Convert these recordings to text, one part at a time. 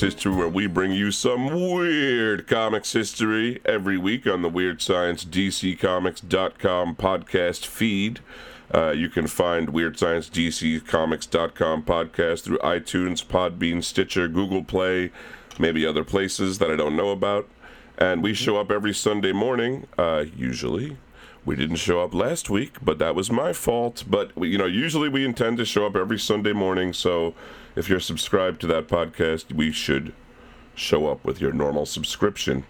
History, where we bring you some weird comics history every week on the Weird Science DCComics.com podcast feed. Uh, you can find Weird Science DCComics.com podcast through iTunes, Podbean, Stitcher, Google Play, maybe other places that I don't know about. And we show up every Sunday morning, uh, usually. We didn't show up last week, but that was my fault. But you know, usually we intend to show up every Sunday morning. So if you're subscribed to that podcast, we should show up with your normal subscription.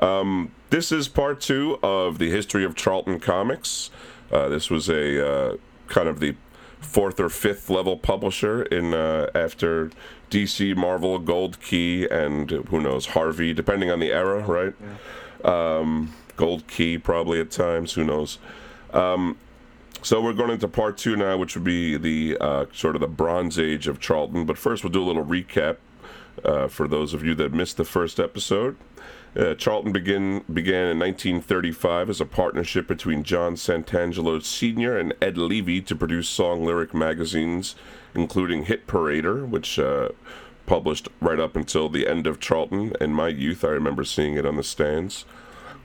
Um, this is part two of the history of Charlton Comics. Uh, this was a uh, kind of the fourth or fifth level publisher in uh, after DC, Marvel, Gold Key, and who knows Harvey, depending on the era, right? Yeah. Um, Gold Key probably at times, who knows. Um, so we're going into part two now, which would be the uh, sort of the Bronze Age of Charlton. But first, we'll do a little recap uh, for those of you that missed the first episode. Uh, Charlton begin, began in 1935 as a partnership between John Santangelo Sr. and Ed Levy to produce song lyric magazines, including Hit Parader, which uh, published right up until the end of Charlton. In my youth, I remember seeing it on the stands.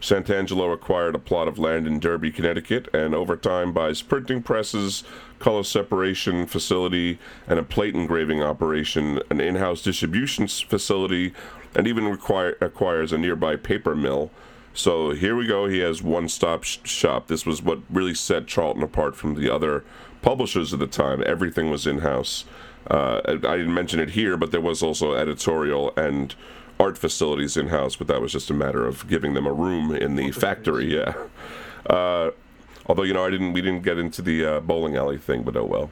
Santangelo acquired a plot of land in Derby, Connecticut, and over time buys printing presses, color separation facility, and a plate engraving operation, an in-house distribution facility, and even require, acquires a nearby paper mill. So here we go. He has one-stop sh- shop. This was what really set Charlton apart from the other publishers of the time. Everything was in-house. Uh, I didn't mention it here, but there was also editorial and art facilities in house, but that was just a matter of giving them a room in the factory. Yeah. Uh, although you know, I didn't. We didn't get into the uh, bowling alley thing, but oh well.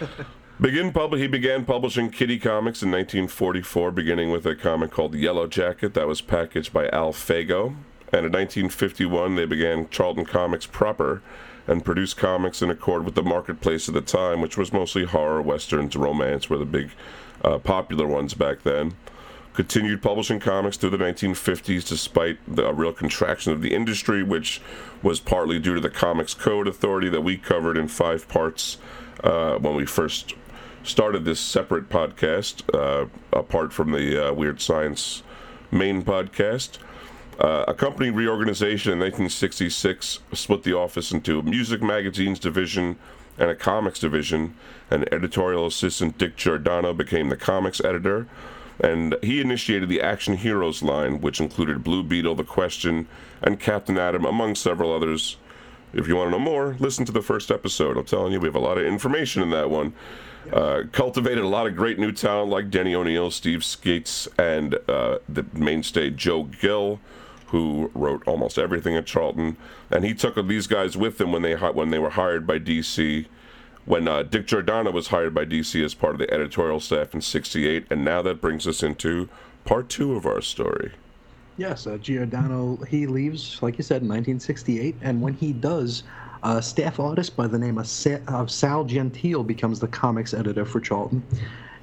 Begin pub- he began publishing Kitty Comics in 1944, beginning with a comic called Yellow Jacket that was packaged by Al Fago. And in 1951, they began Charlton Comics proper and produced comics in accord with the marketplace of the time, which was mostly horror, westerns, romance were the big uh, popular ones back then continued publishing comics through the 1950s despite the real contraction of the industry, which was partly due to the Comics Code Authority that we covered in five parts uh, when we first started this separate podcast, uh, apart from the uh, Weird Science main podcast. Uh, a company reorganization in 1966 split the office into a music magazines division and a comics division, and editorial assistant Dick Giordano became the comics editor and he initiated the Action Heroes line, which included Blue Beetle, The Question, and Captain Atom, among several others. If you want to know more, listen to the first episode. I'm telling you, we have a lot of information in that one. Uh, cultivated a lot of great new talent like Denny O'Neil, Steve Skeates, and uh, the mainstay Joe Gill, who wrote almost everything at Charlton. And he took these guys with him when they when they were hired by DC when uh, Dick Giordano was hired by DC as part of the editorial staff in 68. And now that brings us into part two of our story. Yes, uh, Giordano, he leaves, like you said, in 1968. And when he does, a staff artist by the name of, Sa- of Sal Gentile becomes the comics editor for Charlton.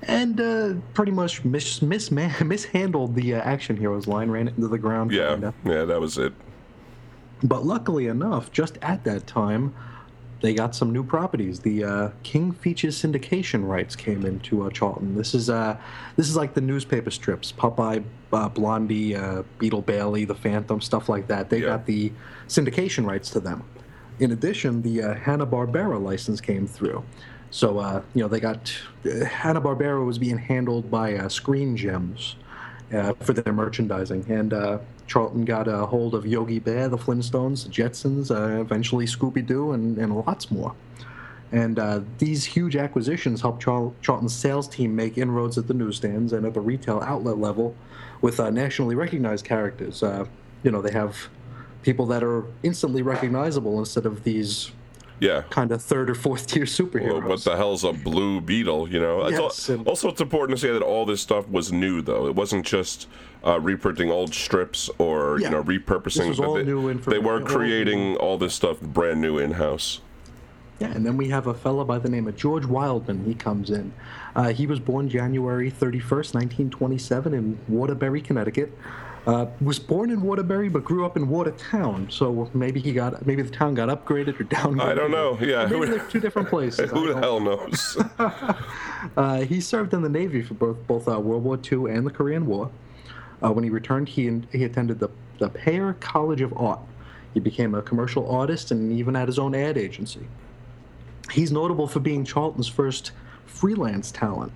And uh, pretty much mis- mis- mishandled the uh, Action Heroes line, ran it into the ground. Yeah, kinda. yeah, that was it. But luckily enough, just at that time, they got some new properties. The uh, King Features syndication rights came into uh, Charlton. This is uh, this is like the newspaper strips, Popeye, uh, Blondie, uh, Beetle Bailey, The Phantom, stuff like that. They yeah. got the syndication rights to them. In addition, the uh, Hanna Barbera license came through. So you know they got Hanna Barbera was being handled by Screen Gems for their merchandising, and Charlton got a hold of Yogi Bear, the Flintstones, the Jetsons, uh, eventually Scooby Doo, and, and lots more. And uh, these huge acquisitions helped Char- Charlton's sales team make inroads at the newsstands and at the retail outlet level with uh, nationally recognized characters. Uh, you know, they have people that are instantly recognizable instead of these yeah kind of third or fourth tier superheroes. Well, what the hell's a blue beetle? You know. Yes, all, also, it's important to say that all this stuff was new, though. It wasn't just uh, reprinting old strips or yeah. you know repurposing. This was all they, new they were creating all this stuff brand new in house. Yeah, and then we have a fellow by the name of George Wildman. He comes in. Uh, he was born January 31st, 1927, in Waterbury, Connecticut. Uh, was born in Waterbury, but grew up in Watertown. So maybe he got maybe the town got upgraded or downgraded. I don't know. Yeah, maybe they're two different places. Who the hell knows? uh, he served in the Navy for both both uh, World War II and the Korean War. Uh, when he returned, he he attended the the Paier College of Art. He became a commercial artist and even had his own ad agency. He's notable for being Charlton's first freelance talent.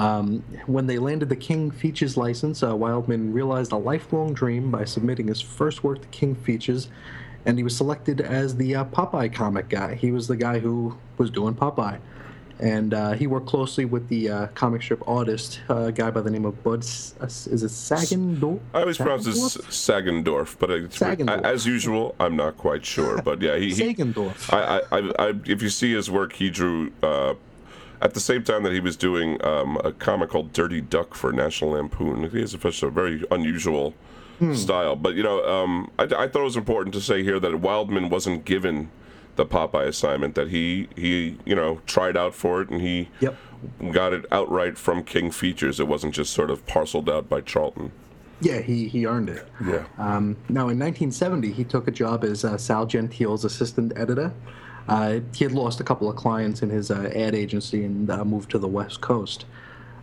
Um, when they landed the King Features license, uh, Wildman realized a lifelong dream by submitting his first work to King Features, and he was selected as the uh, Popeye comic guy. He was the guy who was doing Popeye. And uh, he worked closely with the uh, comic strip artist, uh, a guy by the name of Bud. S- is it Sagendorf? I always pronounce it Sagendorf, but it's, Sagendorf. as usual, I'm not quite sure. But yeah, he. he Sagendorf. I, I, I, if you see his work, he drew uh, at the same time that he was doing um, a comic called Dirty Duck for National Lampoon. He has a, a very unusual hmm. style. But you know, um, I, I, thought it was important to say here that Wildman wasn't given the Popeye assignment. That he he you know tried out for it and he yep. got it outright from King Features. It wasn't just sort of parceled out by Charlton. Yeah, he, he earned it. Yeah. Um, now, in 1970, he took a job as uh, Sal Gentile's assistant editor. Uh, he had lost a couple of clients in his uh, ad agency and uh, moved to the West Coast.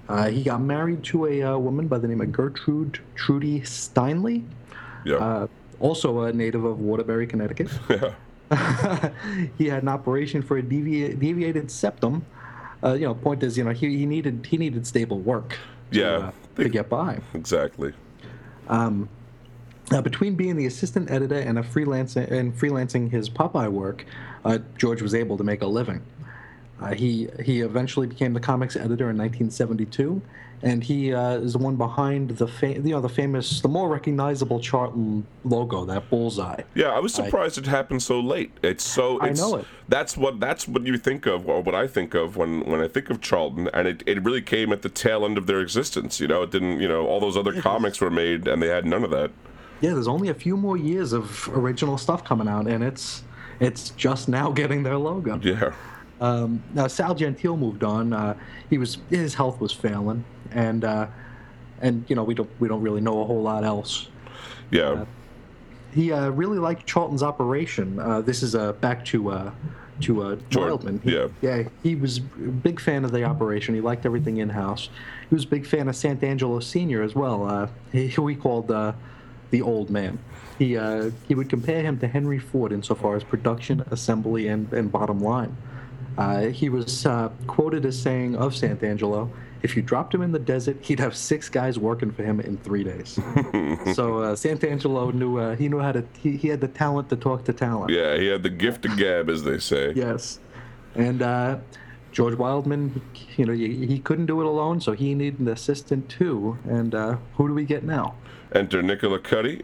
Uh, he got married to a uh, woman by the name of Gertrude Trudy Steinley. Yeah. also a native of Waterbury, Connecticut. Yeah. he had an operation for a devi- deviated septum. Uh, you know, point is, you know, he, he needed he needed stable work. To, yeah, uh, to get by. Exactly. Um, now, between being the assistant editor and a freelance and freelancing his Popeye work, uh, George was able to make a living. Uh, he he eventually became the comics editor in 1972, and he uh, is the one behind the fa- you know the famous, the more recognizable Charlton logo, that bullseye. Yeah, I was surprised it happened so late. It's so it's, I know it. That's what that's what you think of, or what I think of when when I think of Charlton, and it, it really came at the tail end of their existence. You know, it didn't. You know, all those other comics were made, and they had none of that. Yeah, there's only a few more years of original stuff coming out, and it's it's just now getting their logo. Yeah. Um, now Sal Gentile moved on. Uh, he was his health was failing, and uh, and you know we don't we don't really know a whole lot else. Yeah. Uh, he uh, really liked Charlton's operation. Uh, this is uh, back to uh, to uh, Wildman. He, yeah. Yeah. He was a big fan of the operation. He liked everything in house. He was a big fan of Santangelo Senior as well. Uh, he, we called uh, the old man. He uh, he would compare him to Henry Ford insofar as production, assembly, and, and bottom line. Uh, he was uh, quoted as saying of Santangelo, if you dropped him in the desert, he'd have six guys working for him in three days. so uh, Santangelo knew uh, he knew how to he, he had the talent to talk to talent. Yeah, he had the gift of gab, as they say. Yes, and uh, George Wildman, you know, he, he, couldn't do it alone, so he needed an assistant too. And uh, who do we get now? Enter Nicola Cuti,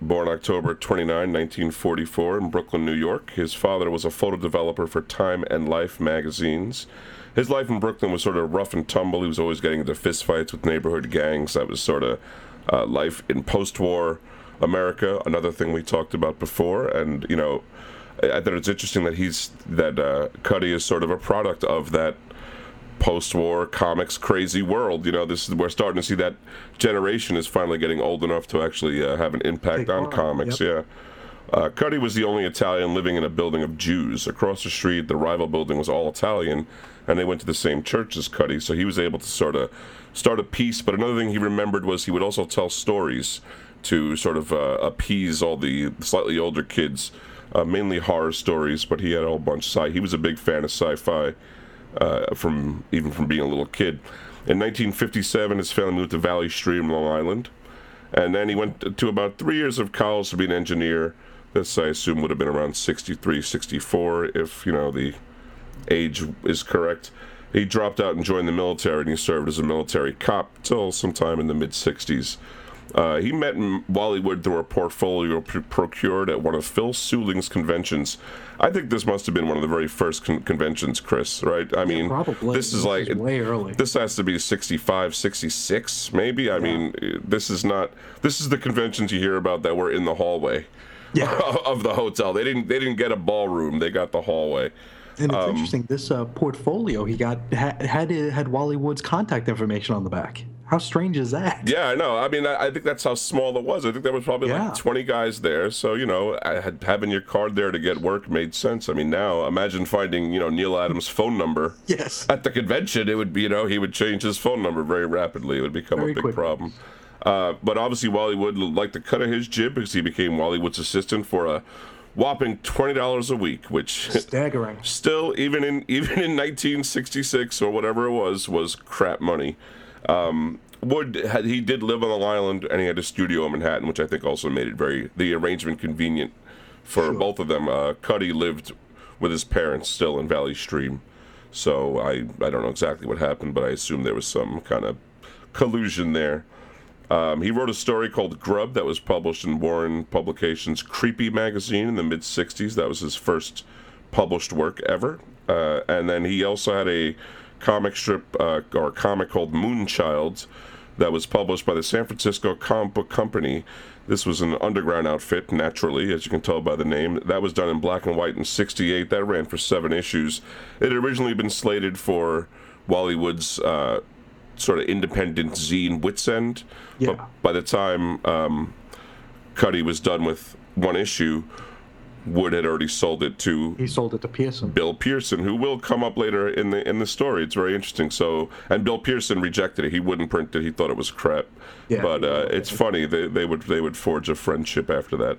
born October 29, 1944, in Brooklyn, New York. His father was a photo developer for Time and Life magazines. His life in Brooklyn was sort of rough and tumble. He was always getting into fistfights with neighborhood gangs. That was sort of uh, life in post war America, another thing we talked about before. And, you know, I, I thought it's interesting that he's, that uh, Cuti is sort of a product of that post-war comics crazy world. You know, this is we're starting to see that generation is finally getting old enough to actually uh, have an impact Take on, on comics. Yep. Yeah. Uh, Cuti was the only Italian living in a building of Jews. Across the street, the rival building was all Italian, and they went to the same church as Cuti, so he was able to sort of start a piece. But another thing he remembered was he would also tell stories to sort of uh, appease all the slightly older kids, uh, mainly horror stories, but he had a whole bunch of sci. He was a big fan of sci-fi uh, from even from being a little kid. In 1957, his family moved to Valley Stream, Long Island, and then he went to about three years of college to be an engineer. This, I assume, would have been around 63, 64, if you know the age is correct. He dropped out and joined the military, and he served as a military cop till sometime in the mid 60s. Uh, he met in Wally through a portfolio pr- procured at one of Phil Seuling's conventions. I think this must have been one of the very first con- conventions, Chris, right? I yeah, mean, probably. this is like is way early. This has to be 65, 66, maybe. I yeah. mean, this is not. This is the conventions you hear about that were in the hallway yeah. of the hotel. They didn't. They didn't get a ballroom. They got the hallway. And it's interesting. This uh, portfolio he got had had, had Wally Wood's contact information on the back. How strange is that? Yeah, I know. I mean, I, I think that's how small it was. I think there was probably Yeah. like 20 guys there. So, you know, I had, having your card there to get work made sense. I mean, now imagine finding, you know, Neal Adams' phone number. Yes. At the convention, it would be, you know, he would change his phone number very rapidly. It would become Very a big quickly. problem. Uh, but obviously, Wally Wood liked the cut of his jib because he became Wally Wood's assistant for a whopping $20 a week, which Staggering. still even in even in 1966 or whatever it was was crap money um wood had he did live on the island and he had a studio in manhattan which i think also made it very the arrangement convenient for both of them uh cuti lived with his parents still in valley stream so i i don't know exactly what happened but i assume there was some kind of collusion there um, he wrote a story called Grub that was published in Warren Publications' Creepy magazine in the mid 60s. That was his first published work ever. Uh, and then he also had a comic strip uh, or comic called Moonchild that was published by the San Francisco Comic Book Company. This was an underground outfit, naturally, as you can tell by the name. That was done in black and white in 68. That ran for seven issues. It had originally been slated for Wally Wood's uh, sort of independent zine witzend. Yeah. But by the time um, Cuti was done with one issue, Wood had already sold it to He sold it to Pearson. Bill Pearson, who will come up later in the in the story. It's very interesting. So, and Bill Pearson rejected it. He wouldn't print it. He thought it was crap. Yeah. but uh, it's funny. They, they would they would forge a friendship after that.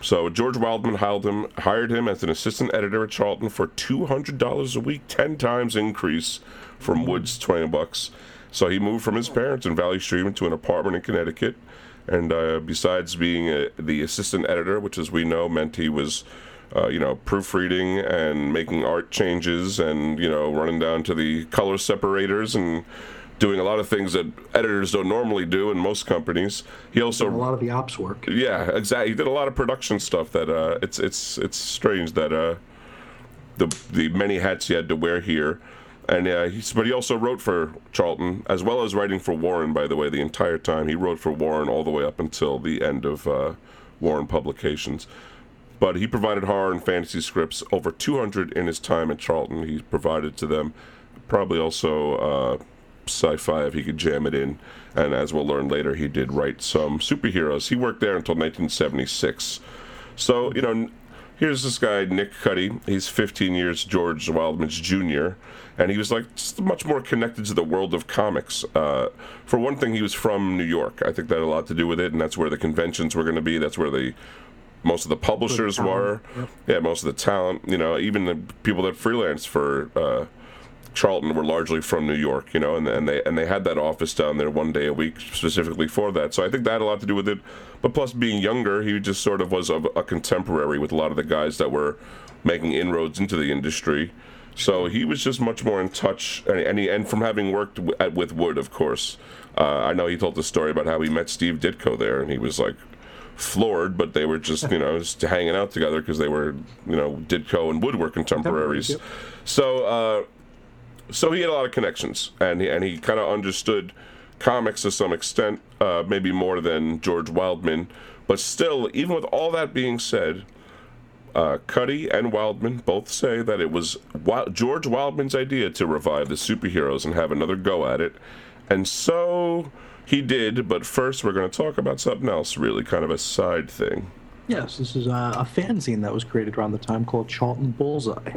So George Wildman hired him hired him as an assistant editor at Charlton for two hundred dollars a week, ten times increase from Wood's twenty bucks. So he moved from his parents in Valley Stream to an apartment in Connecticut. And uh, besides being a, the assistant editor, which as we know meant he was, uh, you know, proofreading and making art changes and you know running down to the color separators and doing a lot of things that editors don't normally do in most companies. He also A lot of the ops work. yeah, exactly. He did a lot of production stuff that uh, it's it's it's strange that uh, the the many hats he had to wear here, and uh, he's, but he also wrote for Charlton as well as writing for Warren. By the way, the entire time he wrote for Warren all the way up until the end of uh, Warren Publications. But he provided horror and fantasy scripts over 200 in his time at Charlton. He provided to them, probably also uh, sci-fi if he could jam it in. And as we'll learn later, he did write some superheroes. He worked there until 1976. So you know, here's this guy Nick Cuti. He's 15 years George Wildman's junior, and he was like just much more connected to the world of comics. Uh, for one thing, he was from New York. I think that had a lot to do with it, and that's where the conventions were going to be. That's where the most of the publishers were. talent, Yeah, most of the talent. You know, even the people that freelance for. Uh, Charlton were largely from New York, you know, and, and they and they had that office down there one day a week specifically for that. So I think that had a lot to do with it. But plus, being younger, he just sort of was a, a contemporary with a lot of the guys that were making inroads into the industry. So he was just much more in touch, and and, he, and from having worked w- at, with Wood, of course, uh, I know he told the story about how he met Steve Ditko there, and he was like floored, but they were just you know just hanging out together because they were you know Ditko and Wood were contemporaries. Yep. So. Uh, so he had a lot of connections, and he, and he kind of understood comics to some extent, uh, maybe more than George Wildman. But still, even with all that being said, uh, Cuti and Wildman both say that it was Wi- George Wildman's idea to revive the superheroes and have another go at it, and so he did. But first, we're going to talk about something else, really kind of a side thing. Yes, this is a, a fanzine that was created around the time called Charlton Bullseye.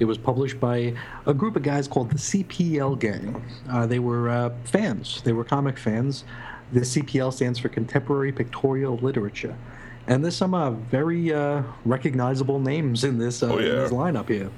It was published by a group of guys called the CPL Gang. Uh, they were uh, fans, they were comic fans. The CPL stands for Contemporary Pictorial Literature. And there's some uh, very uh, recognizable names in this, uh, Oh, in this lineup here.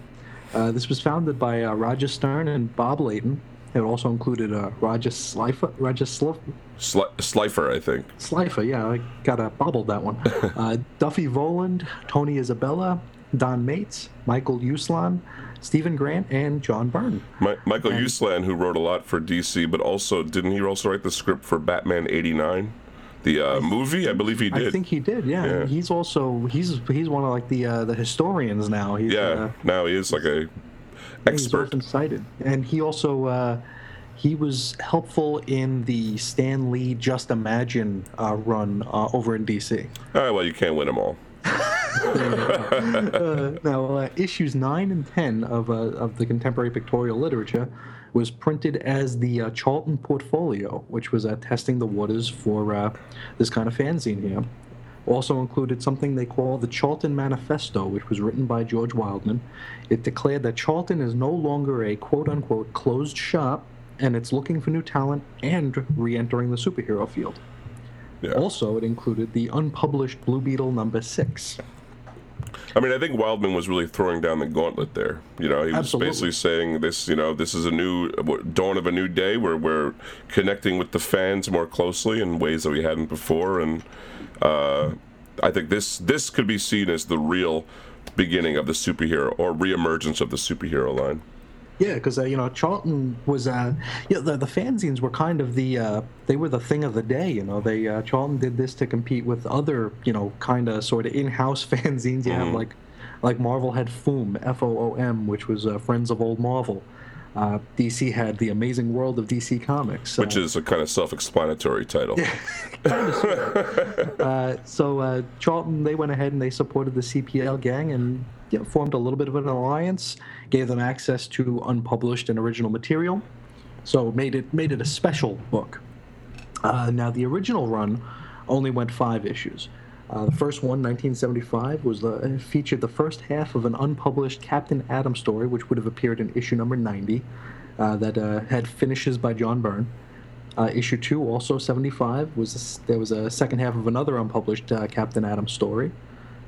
Uh, this was founded by uh, Roger Stern and Bob Layton. It also included uh, Roger Slifer, Roger Slif, Sli- Slifer, I think. Slifer, yeah, I got to bobbled that one. uh, Duffy Vohland, Tony Isabella, Don Maitz, Michael Uslan, Steven Grant, and John Byrne. Mi- Michael Uslan, who wrote a lot for DC, but also didn't he also write the script for Batman '89, the uh, movie? I believe he did. I think he did, yeah. Yeah. He's also he's he's one of like the uh, the historians now. He's, yeah. uh, now he is like a he's expert. often cited, and he also. Uh, he was helpful in the Stan Lee Just Imagine uh, run uh, over in DC. All right, well, you can't win them all. uh, now, uh, issues nine and ten of uh, of the contemporary pictorial literature was printed as the uh, Charlton Portfolio, which was uh, testing the waters for uh, this kind of fanzine here. Also included something they call the Charlton Manifesto, which was written by George Wildman. It declared that Charlton is no longer a quote unquote closed shop and it's looking for new talent and re entering the superhero field. Yeah. Also, it included the unpublished Blue Beetle number six. I mean, I think Wildman was really throwing down the gauntlet there. You know, he was Absolutely. basically saying this. You know, this is a new dawn of a new day where we're connecting with the fans more closely in ways that we hadn't before, and uh, I think this this could be seen as the real beginning of the superhero or reemergence of the superhero line. Yeah, because uh, you know Charlton was, uh, you know, the the fanzines were kind of the uh, they were the thing of the day. You know, they uh, Charlton did this to compete with other you know kind of sort of in-house fanzines. You have like like Marvel had FOOM F O O M, which was uh, Friends of Old Marvel. Uh, DC had the Amazing World of DC Comics, Which is a kind of self-explanatory title. uh, so uh, Charlton they went ahead and they supported the CPL gang and you know, formed a little bit of an alliance, gave them access to unpublished and original material, so made it made it a special book. Uh, now the original run only went five issues. Uh, the first one, 1975, was the, featured the first half of an unpublished Captain Atom story, which would have appeared in issue number 90, uh, that uh, had finishes by John Byrne. Uh, issue two, also 75, was a there was a second half of another unpublished uh, Captain Atom story.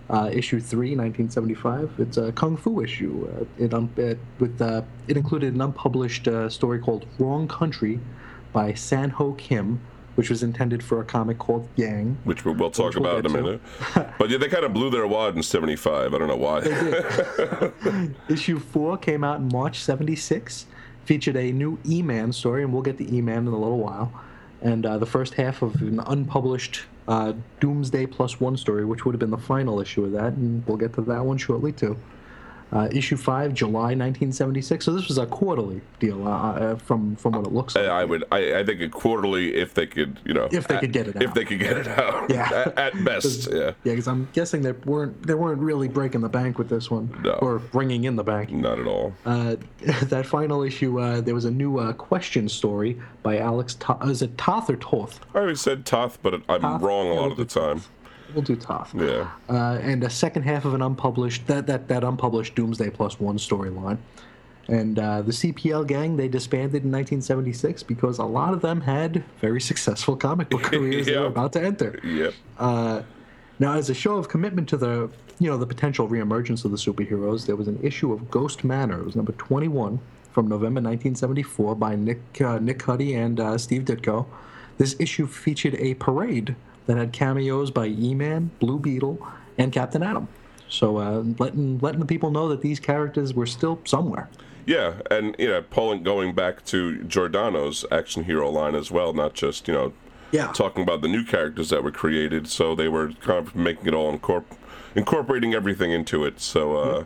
Uh, issue three, 1975, it's a kung fu issue. Uh, it, um, it with uh, it included an unpublished uh, story called Wrong Country by Sanho Kim, which was intended for a comic called Yang. Which we- we'll talk Which we'll about in a minute. But yeah, they kind of blew their wad in '75. I don't know why. Issue four came out in March '76, featured a new E-Man story, and we'll get to E-Man in a little while. And uh, the first half of an unpublished uh, Doomsday Plus One story, which would have been the final issue of that, and we'll get to that one shortly too. Uh, issue five, July 1976. So this was a quarterly deal uh, uh, from from what it looks like. I would. I, I think a quarterly, if they could, you know, If they at- could get it out. If they could get it out. Yeah. At, at best, yeah. Yeah, because I'm guessing they weren't they weren't really breaking the bank with this one, No. or bringing in the bank. Not at all. Uh, that final issue, uh, there was a new uh, question story by Alex. To- is it Toth or Toth? I always said Toth, but I'm Toth? wrong a lot of the time. We'll do Toth. Yeah. Uh, and a second half of an unpublished that that that unpublished Doomsday Plus One storyline. And uh, the CPL gang they disbanded in 1976 because a lot of them had very successful comic book careers they were about to enter. Yep. Uh, now, as a show of commitment to the, you know, the potential reemergence of the superheroes, there was an issue of Ghost Manor. It was number 21 from November 1974 by Nick uh, Nick Cuti and uh, Steve Ditko. This issue featured a parade that had cameos by E-Man, Blue Beetle, and Captain Atom. So uh, letting letting the people know that these characters were still somewhere. Yeah, and you know, pulling going back to Giordano's action hero line as well, not just you know Yeah. talking about the new characters that were created. So they were kind of making it all incorp- incorporating everything into it. So uh,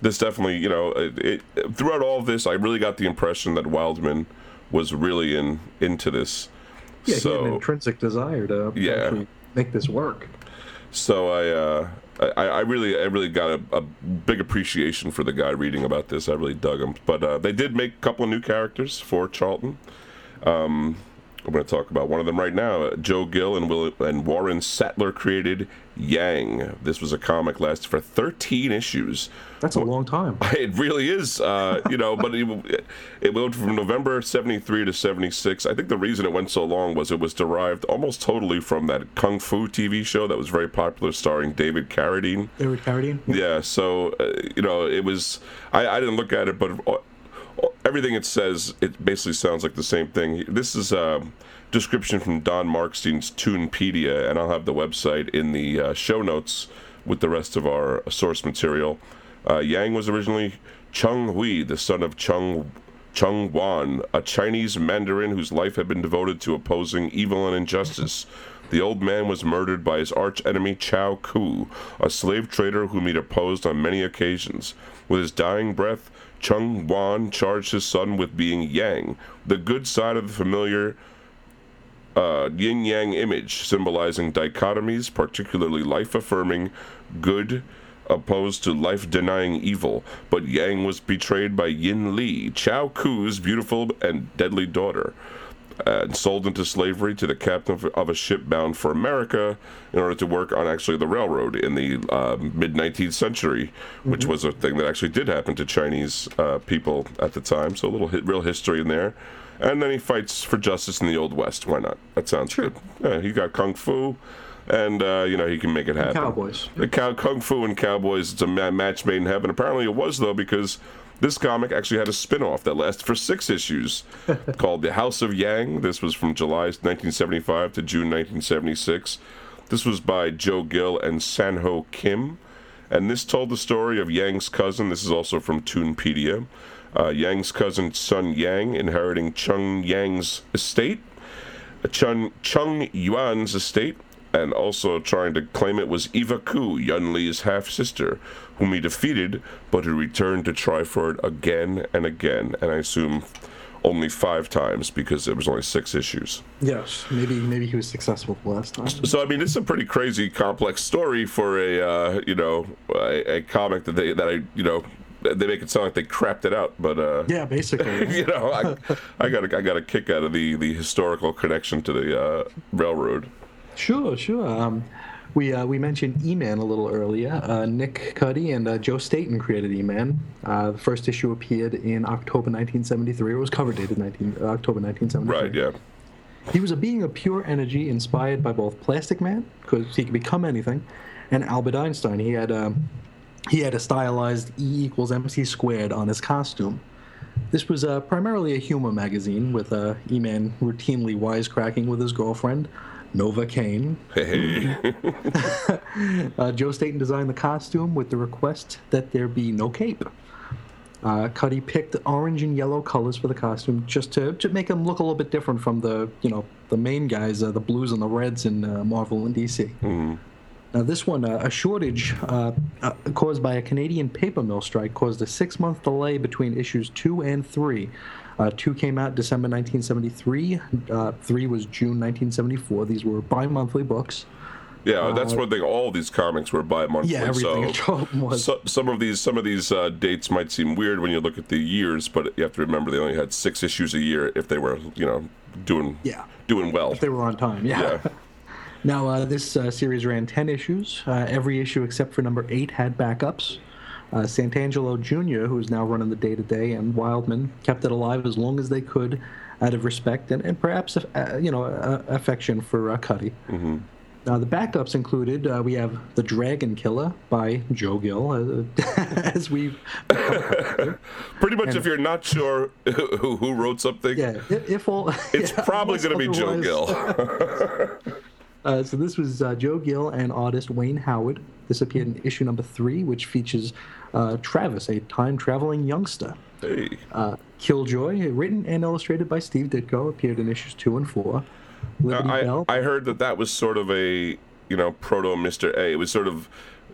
this definitely, you know, it, it, throughout all of this, I really got the impression that Wildman was really in into this. Yeah, he had an intrinsic desire to Yeah. make this work. so I. Uh, I, I really, I really got a, a big appreciation for the guy reading about this. I really dug him. But uh, they did make a couple of new characters for Charlton. Um, I'm going to talk about one of them right now. Joe Gill and, Will, and Warren Sattler created Yang. This was a comic lasted for 13 issues. That's a long time. It really is, uh, you know, but it, it went from November 73 to 76. I think the reason it went so long was it was derived almost totally from that Kung Fu TV show that was very popular starring David Carradine. David Carradine. Yeah, so, uh, you know, it was, I, I didn't look at it, but uh, everything it says, it basically sounds like the same thing. This is a description from Don Markstein's Toonopedia, and I'll have the website in the uh, show notes with the rest of our source material. Uh, Yang was originally Chung Hui, the son of Chung Chung Wan, a Chinese Mandarin whose life had been devoted to opposing evil and injustice. The old man was murdered by his archenemy Chao Ku, a slave trader whom he'd opposed on many occasions. With his dying breath, Chung Wan charged his son with being Yang, the good side of the familiar uh, yin yang image symbolizing dichotomies, particularly life affirming good opposed to life denying evil. But Yang was betrayed by Yin Li, Chao Ku's beautiful and deadly daughter. And sold into slavery to the captain of a ship bound for America in order to work on actually the railroad in the uh, mid 19th century, which mm-hmm. was a thing that actually did happen to Chinese uh, people at the time. So a little hit, real history in there and then he fights for justice in the old west. Why not? That sounds sure. good. Yeah, he got kung fu, and uh, you know he can make it happen. Cowboys. The cow- kung fu and cowboys. It's a ma- match made in heaven. Apparently, it was though because this comic actually had a spin-off that lasted for six issues called The House of Yang. This was from July 1975 to June 1976. This was by Joe Gill and Sanho Kim. And this told the story of Yang's cousin. This is also from Toonopedia uh, Yang's cousin Sun Yang inheriting Chung Yang's estate, uh, Chung, Chung Yuan's estate, and also trying to claim it was Eva Ku, Yun Li's half sister, whom he defeated, but who returned to try for it again and again, and I assume only five times because there was only six issues. Yes, maybe maybe he was successful the last time. So I mean, it's a pretty crazy, complex story for a uh, you know a, a, comic that they that I you know they make it sound like they crapped it out, but uh, yeah, basically, you know, I, I got a, I got a kick out of the the historical connection to the uh, railroad. Sure, sure. Um, we uh, we mentioned E-Man a little earlier. Uh, Nick Cuti and uh, Joe Staton created E-Man. Uh, the first issue appeared in October 1973. It was cover dated 19, uh, October 1973. Right. Yeah. He was a being of pure energy, inspired by both Plastic Man, because he could become anything, and Albert Einstein. He had um, he had a stylized E equals MC squared on his costume. This was uh, primarily a humor magazine with uh, E-Man routinely wisecracking with his girlfriend, Nova Kane. Hey. uh, Joe Staton designed the costume with the request that there be no cape. Uh, Cuti picked orange and yellow colors for the costume just to, to make him look a little bit different from the you know the main guys, uh, the blues and the reds in uh, Marvel and DC. Mm. Now, this one, uh, a shortage uh, uh, caused by a Canadian paper mill strike caused a six month delay between issues two and three. Uh, two came out December 1973, uh, three was June 1974. These were bi monthly books. Yeah, that's uh, one thing. All these comics were bi-monthly. Yeah, everything so, was. So, some of these, some of these uh, dates might seem weird when you look at the years, but you have to remember they only had six issues a year if they were, you know, doing yeah doing well. If they were on time. Yeah. yeah. Now, uh, this uh, series ran 10 issues. Uh, every issue except for number 8 had backups. Uh, Santangelo Jr., who is now running the day to day, and Wildman kept it alive as long as they could out of respect and, and perhaps, uh, you know, affection for uh, Cuti. Mm-hmm. Uh, the backups included uh, we have The Dragon Killer by Joe Gill, uh, as we've. Pretty much, and, if you're not sure who, who wrote something, yeah, if, if all, it's yeah, probably going to be Joe Gill. Uh, so this was uh, Joe Gill and artist Wayne Howard. This appeared in issue number three, which features uh, Travis, a time-traveling youngster. Hey. Uh, Killjoy, written and illustrated by Steve Ditko, appeared in issues two and four. Liberty I, Bell. I heard that that was sort of a you know proto Mister A. It was sort of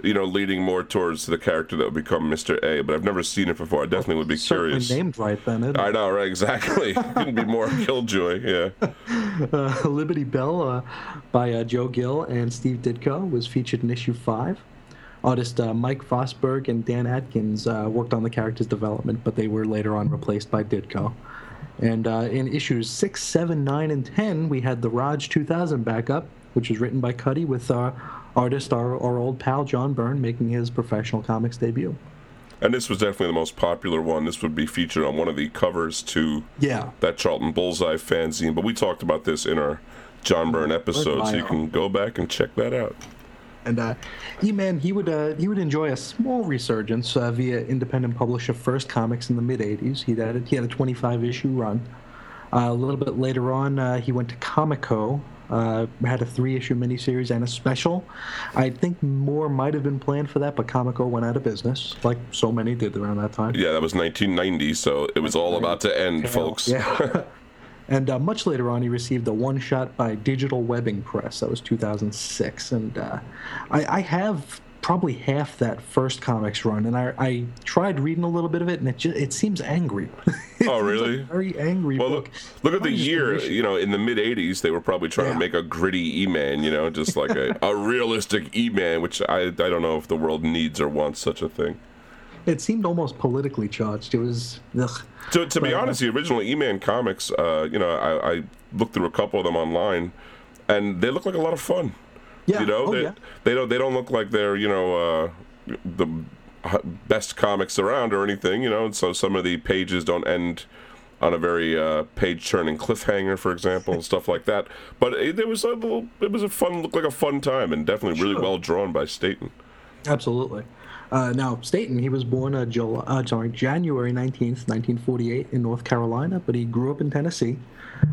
you know, leading more towards the character that would become Mr. A, but I've never seen it before. I definitely would be Certainly curious. named right then. I know, right? Exactly. Couldn't be more Killjoy. Yeah. Uh, Liberty Bell uh, by uh, Joe Gill and Steve Ditko was featured in issue five. Artist uh, Mike Vosburg and Dan Adkins uh, worked on the character's development, but they were later on replaced by Ditko. And uh, in issues six, seven, nine, and ten, we had the Rog 2000 backup, which was written by Cuti with our artist, our, our old pal John Byrne, making his professional comics debut. And this was definitely the most popular one. This would be featured on one of the covers to yeah. that Charlton Bullseye fanzine. But we talked about this in our John Byrne episode, so you can go back and check that out. And uh, E-Man, he would uh, he would enjoy a small resurgence uh, via independent publisher First Comics in the mid '80s. He had a, he had a 25 issue run. Uh, a little bit later on, uh, he went to Comico uh, had a three issue miniseries and a special. I think more might have been planned for that, but Comico went out of business, like so many did around that time. Yeah, that was 1990, so it was all about to end, folks. Yeah. and uh, much later on, he received a one shot by Digital Webbing Press. That was 2006. And uh, I, I have probably half that first comics run, and I, I tried reading a little bit of it, and it just, it seems angry. it Oh, really? like a very angry Well, book. look, look at the year. You know, in the mid '80s, they were probably trying Yeah. to make a gritty E-Man. You know, just like a, a realistic E-Man, which I I don't know if the world needs or wants such a thing. It seemed almost politically charged. It was ugh. To, to be Right. honest, the original E-Man comics, uh, you know, I, I looked through a couple of them online, and they look like a lot of fun. Yeah. You know, oh, they, yeah. they don't they don't look like they're you know uh, the best comics around or anything. You know, and so some of the pages don't end on a very uh, page turning cliffhanger, for example, and stuff like that. But it, it was a little, it was a fun, looked like a fun time, and definitely really well drawn by Staton. Absolutely. Uh, now, Staton, he was born uh, July, uh, sorry, January 19th, 1948, in North Carolina, but he grew up in Tennessee.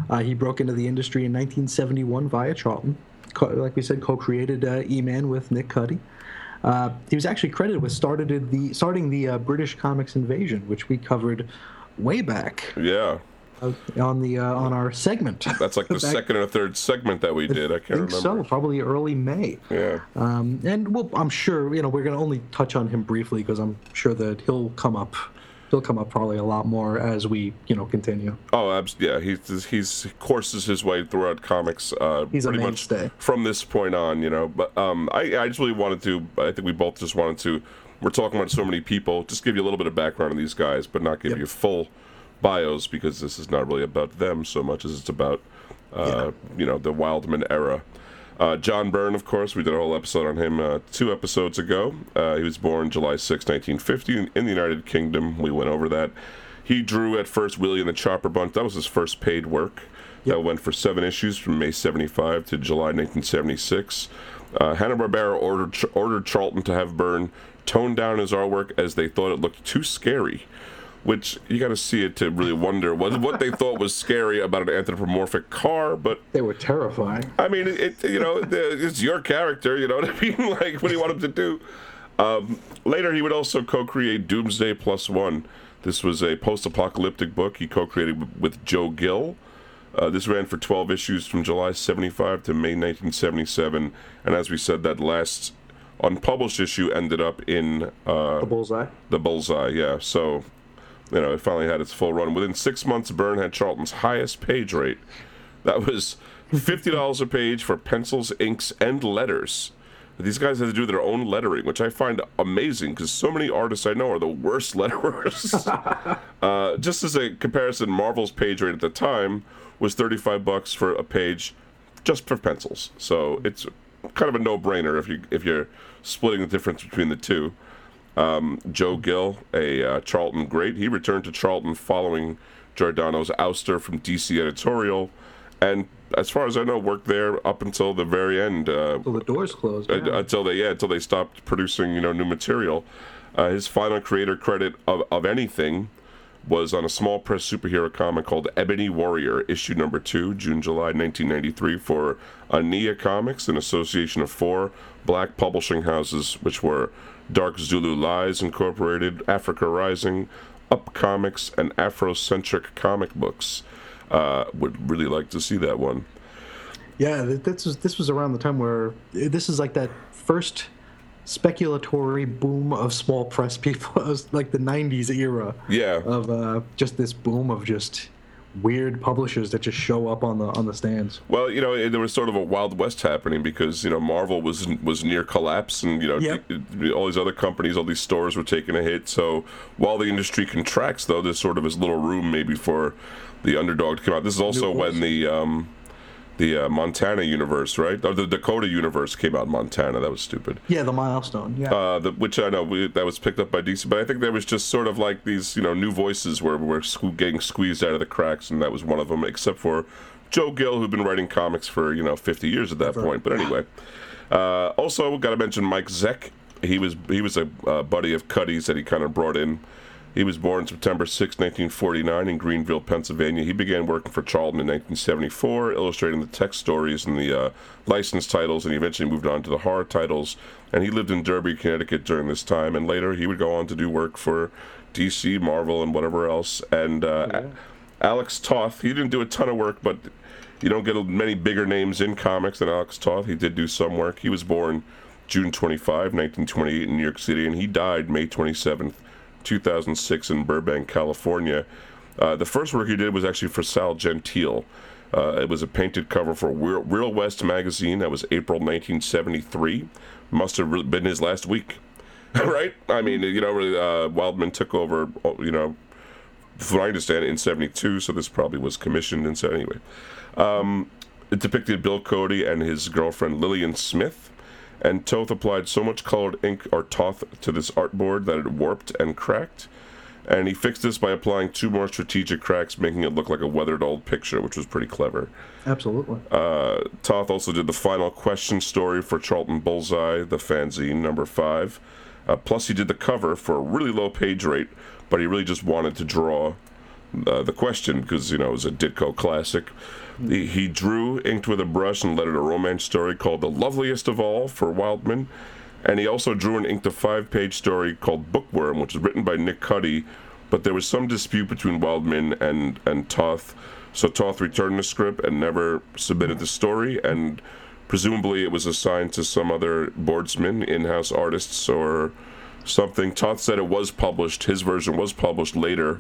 Uh, he broke into the industry in 1971 via Charlton. Co- like we said, co-created uh, E-Man with Nick Cuti. Uh, he was actually credited with started the starting the uh, British Comics Invasion, which we covered way back Yeah, uh, on the uh, on our segment. that's like the second or third segment that we did. I I can't think remember. so, probably early May. Yeah. Um, and well, I'm sure you know we're going to only touch on him briefly because I'm sure that he'll come up. He'll come up probably a lot more as we you know continue. Oh, abs- yeah. He's he's he courses his way throughout comics. Uh, He's a pretty mainstay. much from this point on, you know. But um, I I just really wanted to. I think we both just wanted to. We're talking about so many people. Just give you a little bit of background on these guys, but not give Yep. you full bios because this is not really about them so much as it's about uh, you know the Wildman era. Uh, John Byrne, of course, we did a whole episode on him uh, two episodes ago. Uh, he was born July 6, 1950, in, in the United Kingdom. We went over that. He drew at first Willie and the Chopper Bunch. That was his first paid work. That went for seven issues from May 75 to July 1976. Uh, Hanna-Barbera ordered, ordered Charlton to have Byrne tone down his artwork as they thought it looked too scary which you got to see it to really wonder what what they thought was scary about an anthropomorphic car. But They were terrifying. I mean, it you know it's your character. You know what I mean? Like, what do you want him to do? Um, later, he would also co-create Doomsday Plus One. This was a post-apocalyptic book he co-created with Joe Gill. Uh, this ran for 12 issues from July 75 to May 1977, and as we said, that last unpublished issue ended up in uh, The bullseye. the bullseye, yeah. So, you know, it finally had its full run. Within six months, Byrne had Charlton's highest page rate. That was fifty dollars a page for pencils, inks, and letters. These guys had to do their own lettering, which I find amazing because so many artists I know are the worst letterers. uh, just as a comparison, Marvel's page rate at the time was thirty-five bucks for a page, just for pencils. So it's kind of a no-brainer if you if you're splitting the difference between the two. Um, Joe Gill, a uh, Charlton great, he returned to Charlton following Giordano's ouster from DC editorial, and as far as I know, worked there up until the very end. Uh, So the doors closed. uh, until they yeah until they stopped producing you know new material. Uh, his final creator credit of, of anything was on a small press superhero comic called Ebony Warrior, issue number two, June July 1993, for Ania Comics, an association of four black publishing houses, which were Dark Zulu Lies Incorporated, Africa Rising, Up Comics, and Afrocentric Comic Books. Uh, would really like to see that one. Yeah, this was this was around the time where this is like that first speculatory boom of small press people. It was like the '90s era Yeah, of uh, just this boom of just weird publishers that just show up on the on the stands. Well, you know, there was sort of a wild west happening because you know Marvel was was near collapse, and you know Yep. all these other companies, all these stores were taking a hit. So while the industry contracts, though, there's sort of this little room maybe for the underdog to come out. This is also when the um, the uh, Montana universe, right, or the Dakota universe came out in Montana. That was stupid. Yeah, the milestone. Yeah. Uh, the, which I know we, that was picked up by DC, but I think there was just sort of like these, you know, new voices were were getting squeezed out of the cracks, and that was one of them. Except for Joe Gill, who'd been writing comics for you know 50 years at that point. But anyway, uh, also got to mention Mike Zeck. He was he was a uh, buddy of Cuti's that he kind of brought in. He was born September 6, 1949, in Greenville, Pennsylvania. He began working for Charlton in 1974, illustrating the text stories and the uh, licensed titles, and he eventually moved on to the horror titles. And he lived in Derby, Connecticut during this time, and later he would go on to do work for DC, Marvel, and whatever else. And uh, A- Alex Toth, he didn't do a ton of work, but you don't get many bigger names in comics than Alex Toth. He did do some work. He was born June 25, 1928, in New York City, and he died May 27th, 2006, in Burbank, California. Uh, the first work he did was actually for Sal Gentile. Uh, it was a painted cover for Real, West magazine. That was April 1973. Must have been his last week, right? I mean, you know, uh, Wildman took over, you know, from what I understand, in 72, so this probably was commissioned in so anyway. Um, it depicted Bill Cody and his girlfriend Lillian Smith, and Toth applied so much colored ink or Toth to this artboard that it warped and cracked. And he fixed this by applying two more strategic cracks, making it look like a weathered old picture, which was pretty clever. Absolutely. Uh, Toth also did the final question story for Charlton Bullseye, the fanzine, number five. Uh, plus, he did the cover for a really low page rate, but he really just wanted to draw uh, the question because, you know, it was a Ditko classic. He, drew, inked with a brush, and lettered a romance story called The Loveliest of All for Wildman. And he also drew and inked a five page story called Bookworm, which was written by Nick Cuti, but there was some dispute between Wildman and, and Toth. So Toth returned the script and never submitted the story, and presumably it was assigned to some other boardsman, in house artists, or something. Toth said it was published. His version was published later,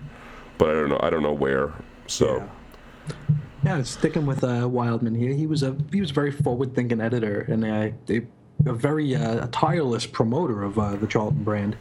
but I don't know. I don't know where. So. Yeah. Yeah, sticking with uh, Wildman here, he was a he was a very forward-thinking editor and a, a, a very uh, tireless promoter of uh, the Charlton brand.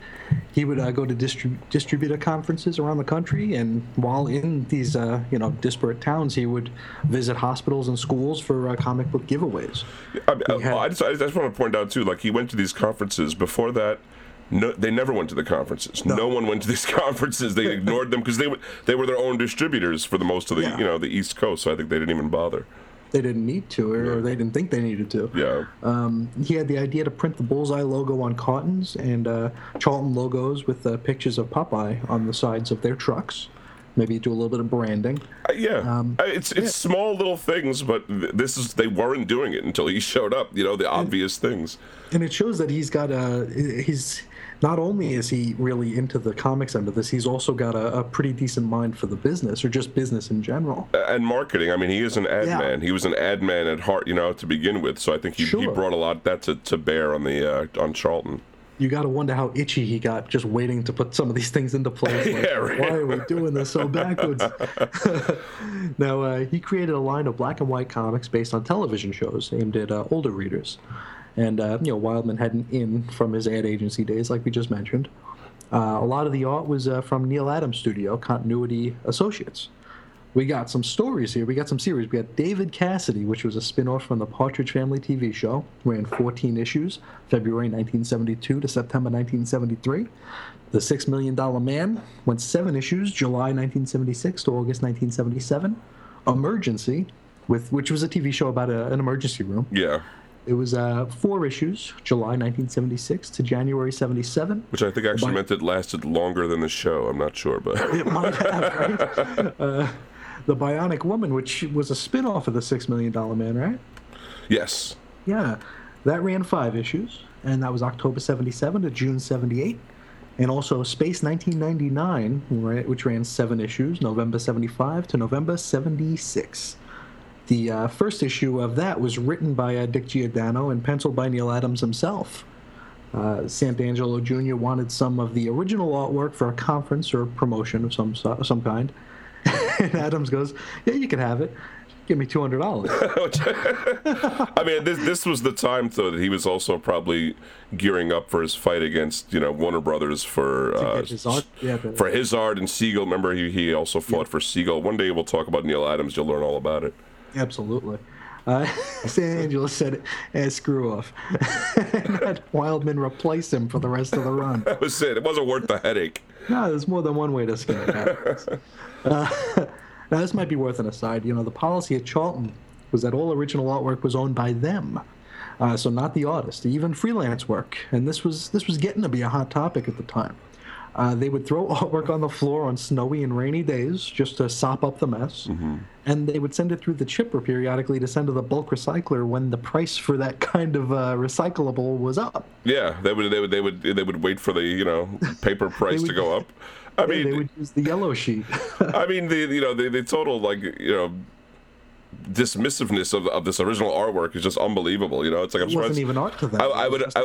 He would uh, go to distrib- distributor conferences around the country, and while in these uh, you know disparate towns, he would visit hospitals and schools for uh, comic book giveaways. I, had, I, just, I just want to point out too, like he went to these conferences before that no, they never went to the conferences. No, no one went to these conferences. They ignored them because they were they were their own distributors for the most of the yeah. you know the East Coast. So I think they didn't even bother. They didn't need to, or, yeah. or they didn't think they needed to. Yeah. Um, he had the idea to print the bullseye logo on cottons and uh, Charlton logos with uh, pictures of Popeye on the sides of their trucks maybe do a little bit of branding. Uh, yeah, um, uh, it's it's yeah. small little things, but th- this is they weren't doing it until he showed up. You know, the obvious and, things. And it shows that he's got a he's not only is he really into the comics end of this, he's also got a, a, pretty decent mind for the business or just business in general. And marketing. I mean, he is an ad yeah. man. He was an ad man at heart, you know, to begin with. So I think he, sure. he brought a lot that to, to bear on the uh, on Charlton. You got to wonder how itchy he got just waiting to put some of these things into place. Like, yeah, right. Why are we doing this so backwards? now, uh, he created a line of black and white comics based on television shows aimed at uh, older readers. And uh, you know, Wildman had an in from his ad agency days, like we just mentioned. Uh, a lot of the art was uh, from Neal Adams' studio, Continuity Associates. We got some stories here. We got some series. We got David Cassidy, which was a spin-off from the Partridge Family TV show. Ran 14 issues, February 1972 to September 1973. The Six Million Dollar Man went seven issues, July 1976 to August 1977. Emergency, with which was a TV show about a, an emergency room. Yeah. It was uh, four issues, July 1976 to January 77. Which I think actually meant it lasted longer than the show. I'm not sure, but. it might have, right? Uh, the Bionic Woman, which was a spin off of The Six Million Dollar Man, right? Yes. Yeah. That ran five issues, and that was October 77 to June 78. And also Space 1999, right, which ran seven issues, November 75 to November 76. The uh, first issue of that was written by uh, Dick Giordano and penciled by Neal Adams himself. Uh, Santangelo Jr. wanted some of the original artwork for a conference or promotion of some some kind, and Adams goes, "Yeah, you can have it. Give me two hundred dollars." I mean, this this was the time though that he was also probably gearing up for his fight against you know Warner Brothers for uh, his yeah, for his art and Siegel. Remember, he he also fought yeah. for Siegel. One day we'll talk about Neal Adams. You'll learn all about it. Absolutely. Uh, Santangelo said, eh, screw off. and had Wildman replace him for the rest of the run. that was it. It wasn't worth the headache. No, there's more than one way to skin it. uh, now, this might be worth an aside. You know, the policy at Charlton was that all original artwork was owned by them. Uh, so not the artist, even freelance work, and this was this was getting to be a hot topic at the time. Uh, they would throw artwork on the floor on snowy and rainy days just to sop up the mess. Mm-hmm. And they would send it through the chipper periodically to send to the bulk recycler when the price for that kind of uh, recyclable was up. Yeah, they would they would they would they would wait for the you know paper price would, to go up. I yeah, mean, they would use the yellow sheet. I mean, the you know the the total like you know dismissiveness of, of this original artwork is just unbelievable. You know, it's like I'm It wasn't even art to them. I, I would, I.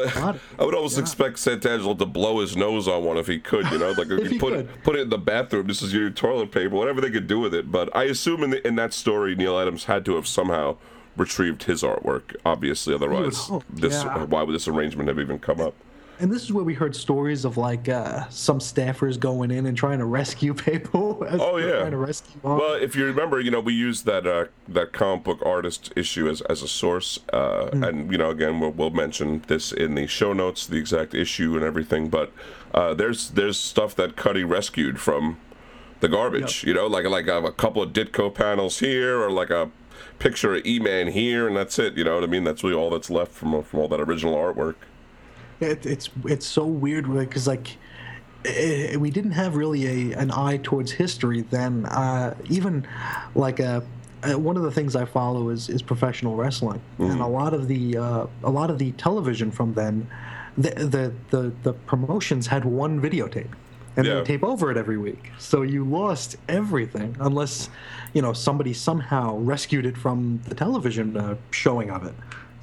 I would almost Yeah. expect Santangelo to blow his nose on one if he could. You know, like if, If put could. put it in the bathroom. This is your toilet paper, whatever they could do with it. But I assume in the, in that story, Neal Adams had to have somehow retrieved his artwork. Obviously, otherwise, this yeah. why would this arrangement have even come up? And this is where we heard stories of like uh, some staffers going in and trying to rescue people. Oh, yeah. trying to rescue. Well, if you remember, you know, we used that uh, that comic book artist issue as, as a source, uh, and you know, again, we'll, we'll mention this in the show notes, the exact issue and everything. But uh, there's there's stuff that Cuti rescued from the garbage. You know, like like a, a couple of Ditko panels here, or like a picture of E-Man here, and that's it. You know what I mean? That's really all that's left from from all that original artwork. It, it's it's so weird because like eh, we didn't have really a an eye towards history then. Uh, even like uh uh, one of the things I follow is, is professional wrestling, and a lot of the uh, a lot of the television from then, the the the, the promotions had one videotape, and they Yeah. would tape over it every week. So you lost everything unless, you know, somebody somehow rescued it from the television uh, showing of it.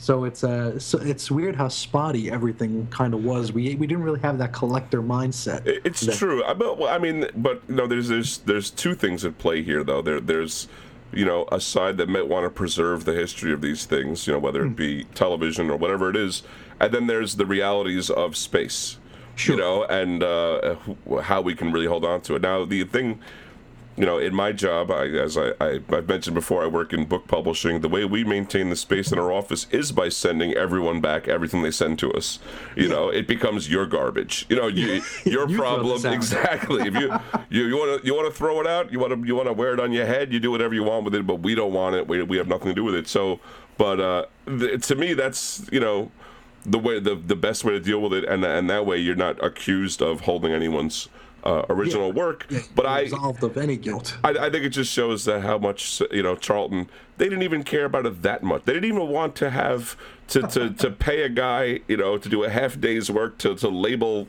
So it's uh, so it's weird how spotty everything kind of was. We we didn't really have that collector mindset. It's then. true. I, but, well, I mean, but no, there's there's there's two things at play here, though. There there's you know a side that might want to preserve the history of these things, you know, whether Hmm. it be television or whatever it is, and then there's the realities of space, Sure. you know, and uh, how we can really hold on to it. Now, the thing you know, in my job, I, as I, I, I've mentioned before, I work in book publishing. The way we maintain the space in our office is by sending everyone back everything they send to us. You know, it becomes your garbage. You know, you, your You problem exactly. If you you you want to you want to throw it out, you want to you want to wear it on your head. You do whatever you want with it, but we don't want it. We, we have nothing to do with it. So, but uh, th- to me, that's you know the way the the best way to deal with it, and and that way you're not accused of holding anyone's uh, original work. but I absolved of any guilt. I, I think it just shows that how much you know Charlton. They didn't even care about it that much. They didn't even want to have to, to, to pay a guy you know to do a half day's work to, to label,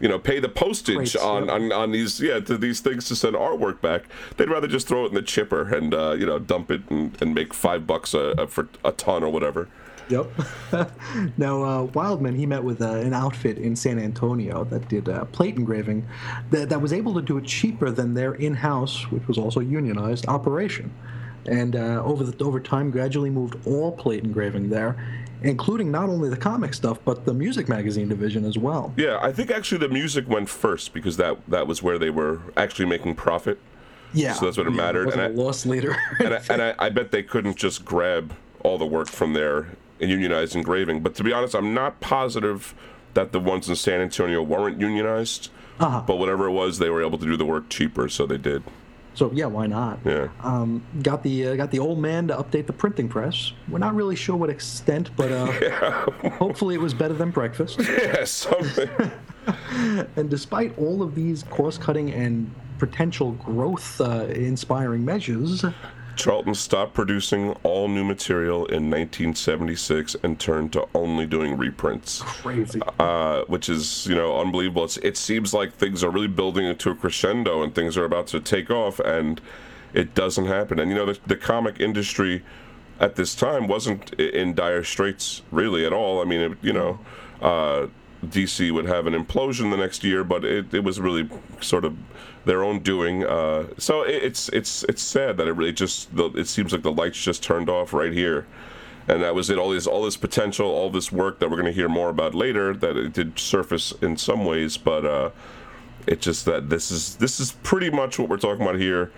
you know, pay the postage Crates, on, yeah. on on these yeah to these things to send artwork back. They'd rather just throw it in the chipper and uh, you know dump it and, and make five bucks a, a, for a ton or whatever. Yep. now, uh, Wildman, he met with uh, an outfit in San Antonio that did uh, plate engraving that, that was able to do it cheaper than their in house, which was also unionized, operation. And uh, over, the, over time, gradually moved all plate engraving there, including not only the comic stuff, but the music magazine division as well. Yeah, I think actually the music went first because that that was where they were actually making profit. Yeah. So that's what it yeah, mattered, wasn't and a loss leader. and I, and I, I bet they couldn't just grab all the work from there in unionized engraving. But to be honest, I'm not positive that the ones in San Antonio weren't unionized. Uh-huh. But whatever it was, they were able to do the work cheaper, so they did. So yeah, why not? Yeah. Um, got the uh, got the old man to update the printing press. We're not really sure what extent, but uh, hopefully it was better than breakfast. Yeah, something. And despite all of these cost-cutting and potential growth-inspiring measures, Charlton stopped producing all new material in 1976 and turned to only doing reprints. crazy. uh, which is you know unbelievable. It's, it seems like things are really building into a crescendo and things are about to take off, and it doesn't happen. And you know the, the comic industry at this time wasn't in dire straits really at all. I mean, it, you know, uh, DC would have an implosion the next year, but it, it was really sort of their own doing. Uh, so it, it's it's it's sad that it really just the, it seems like the lights just turned off right here and that was it. All this, all this potential, all this work that we're going to hear more about later. That it did surface in some ways, but uh, it just that this is this is pretty much what we're talking about here.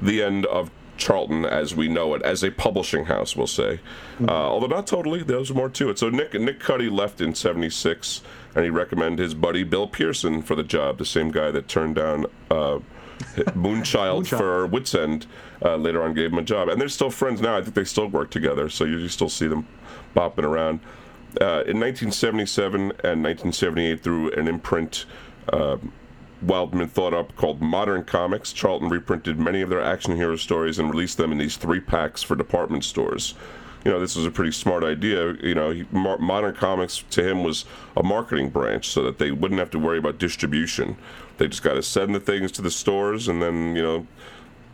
The end of Charlton as we know it, as a publishing house, we'll say. Uh, although not totally, there's more to it. So Nick Nick Cuti left in '76, and he recommended his buddy Bill Pearson for the job, the same guy that turned down. Uh, Moonchild Moonchild. for witzend uh, later on gave him a job, and they're still friends now. I think they still work together, so you, you still see them bopping around. Uh, in 1977 and 1978, through an imprint uh, Wildman thought up called Modern Comics, Charlton reprinted many of their action hero stories and released them in these three packs for department stores. You know, this was a pretty smart idea. You know, he, Mo- Modern Comics to him was a marketing branch so that they wouldn't have to worry about distribution. They just got to send the things to the stores and then, you know,